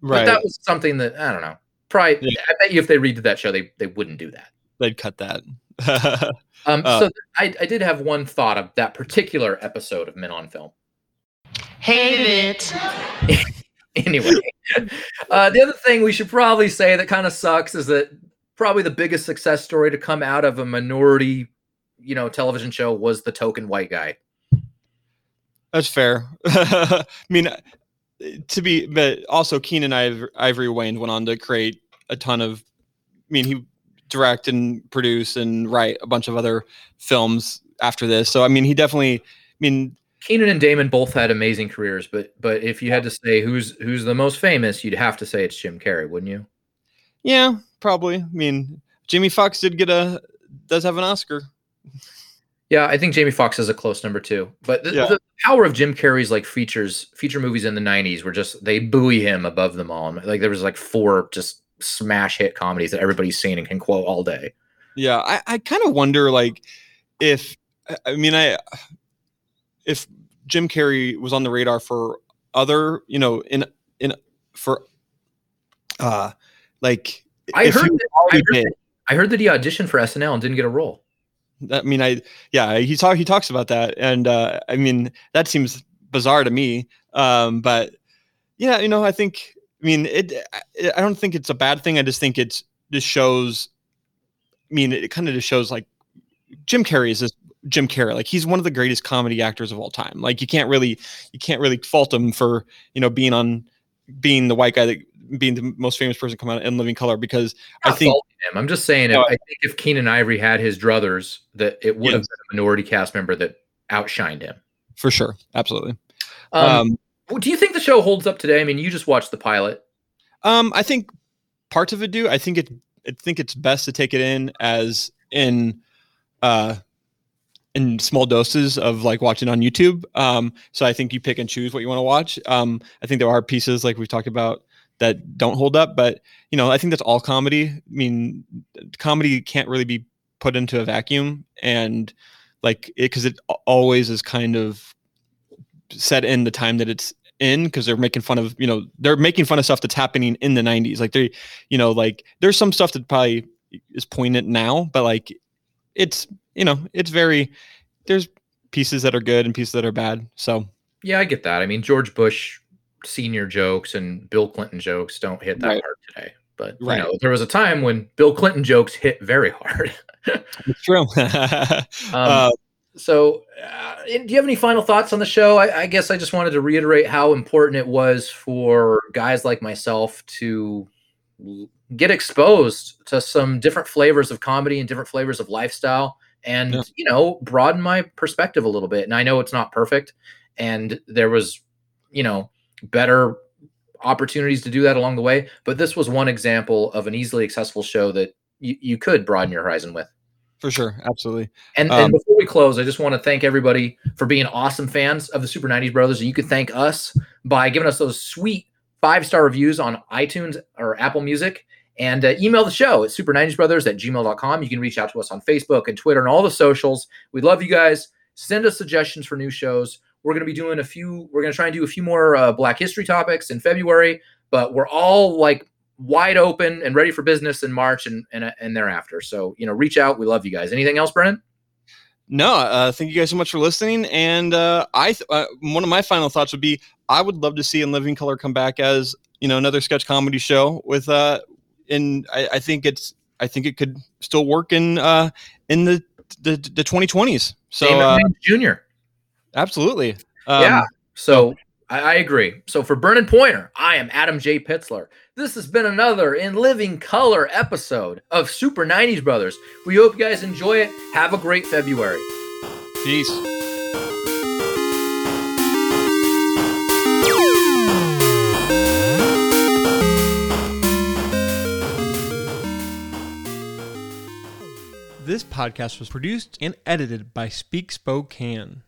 [SPEAKER 1] Right,
[SPEAKER 2] But that was something that I don't know. Probably,
[SPEAKER 1] Yeah.
[SPEAKER 2] I bet you if they redid that show, they they wouldn't do that.
[SPEAKER 1] they'd cut that.
[SPEAKER 2] Um,
[SPEAKER 1] Uh,
[SPEAKER 2] so I, I did have one thought of that particular episode of Men on Film.
[SPEAKER 5] Hate it.
[SPEAKER 2] Anyway, uh, the other thing we should probably say that kind of sucks is that probably the biggest success story to come out of a minority, you know, television show was the token white guy.
[SPEAKER 1] That's fair. I mean, to be, but also Keenen Iv- Ivory Wayans went on to create a ton of. I mean, he direct and produce and write a bunch of other films after this. So I mean, he definitely. I mean,
[SPEAKER 2] Keenen and Damon both had amazing careers, but but if you had to say who's who's the most famous, you'd have to say it's Jim Carrey, wouldn't you?
[SPEAKER 1] yeah, probably. I mean, Jimmy Fox did get a does have an Oscar.
[SPEAKER 2] Yeah, I think Jamie Foxx is a close number two. But the,
[SPEAKER 1] Yeah.
[SPEAKER 2] the power of Jim Carrey's like features, feature movies in the '90s were just they buoy him above them all. Like there was like four just smash hit comedies that everybody's seen and can quote all day.
[SPEAKER 1] Yeah, I, I kind of wonder like if I- mean I if Jim Carrey was on the radar for other, you know, in in for uh like
[SPEAKER 2] I heard,
[SPEAKER 1] he
[SPEAKER 2] that, I, heard that, I heard that he auditioned for SNL and didn't get a role.
[SPEAKER 1] I mean, I yeah, he talk he talks about that, and uh, I mean that seems bizarre to me. Um, but yeah, you know, I think I mean it. I- I don't think it's a bad thing. I just think it's just shows. I mean, it kind of just shows like Jim Carrey is this Jim Carrey. Like he's one of the greatest comedy actors of all time. Like you can't really you can't really fault him for you know being on being the white guy that being the most famous person to come out in living color because I
[SPEAKER 2] Not
[SPEAKER 1] think
[SPEAKER 2] him. I'm just saying.
[SPEAKER 1] No,
[SPEAKER 2] if, I think if Keenen Ivory had his druthers, that it would have been a minority cast member that outshined him.
[SPEAKER 1] for sure, absolutely.
[SPEAKER 2] Um,
[SPEAKER 1] um
[SPEAKER 2] do you think the show holds up today? I mean, you just watched the pilot.
[SPEAKER 1] Um, I think parts of it do. I think it. I think it's best to take it in as in, uh, in small doses of like watching on YouTube. Um, so I think you pick and choose what you want to watch. Um, I think there are pieces like we've talked about that don't hold up, but you know, I think that's all comedy. I mean, comedy can't really be put into a vacuum and like it because it always is kind of set in the time that it's in because they're making fun of you know they're making fun of stuff that's happening in the 90s like they you know like there's some stuff that probably is poignant now but like it's you know it's very there's pieces that are good and pieces that are bad so
[SPEAKER 2] Yeah, I get that. I mean, George Bush senior jokes and Bill Clinton jokes don't hit that
[SPEAKER 1] Right.
[SPEAKER 2] hard today. But
[SPEAKER 1] Right.
[SPEAKER 2] you know, there was a time when Bill Clinton jokes hit very hard.
[SPEAKER 1] it's true
[SPEAKER 2] Um,
[SPEAKER 1] Uh,
[SPEAKER 2] so, uh, do you have any final thoughts on the show? I, I guess I just wanted to reiterate how important it was for guys like myself to get exposed to some different flavors of comedy and different flavors of lifestyle and,
[SPEAKER 1] Yeah.
[SPEAKER 2] you know, broaden my perspective a little bit. And I know it's not perfect. And there was, you know, better opportunities to do that along the way. But this was one example of an easily accessible show that you, you could broaden your horizon with.
[SPEAKER 1] For sure absolutely
[SPEAKER 2] And,
[SPEAKER 1] Um,
[SPEAKER 2] and before we close, I just want to thank everybody for being awesome fans of the Super 90s Brothers. And you can thank us by giving us those sweet five star reviews on iTunes or Apple Music. And uh, email the show at super90sbrothers at gmail.com. You can reach out to us on Facebook and Twitter and all the socials. We love you guys. Send us suggestions for new shows. We're going to be doing a few, we're going to try and do a few more uh, Black History topics in February, but we're all like wide open and ready for business in March and, and, and thereafter. So, you know, reach out. We love you guys. Anything else, Brennan?
[SPEAKER 1] No, uh, thank you guys so much for listening. And uh, I, th- uh, one of my final thoughts would be, I would love to see In Living Color come back as you know another sketch comedy show with, uh, and I, I think it's, I think it could still work in, uh, in the the the 2020s. So uh,
[SPEAKER 2] Jr.
[SPEAKER 1] absolutely, um,
[SPEAKER 2] yeah. So I, I agree. So for Brennan Pointer, I am Adam J. Pitzler. This has been another in living color episode of Super 90s Brothers. We hope you guys enjoy it. Have a great February.
[SPEAKER 1] Peace. This podcast was produced and edited by Speak Spokane.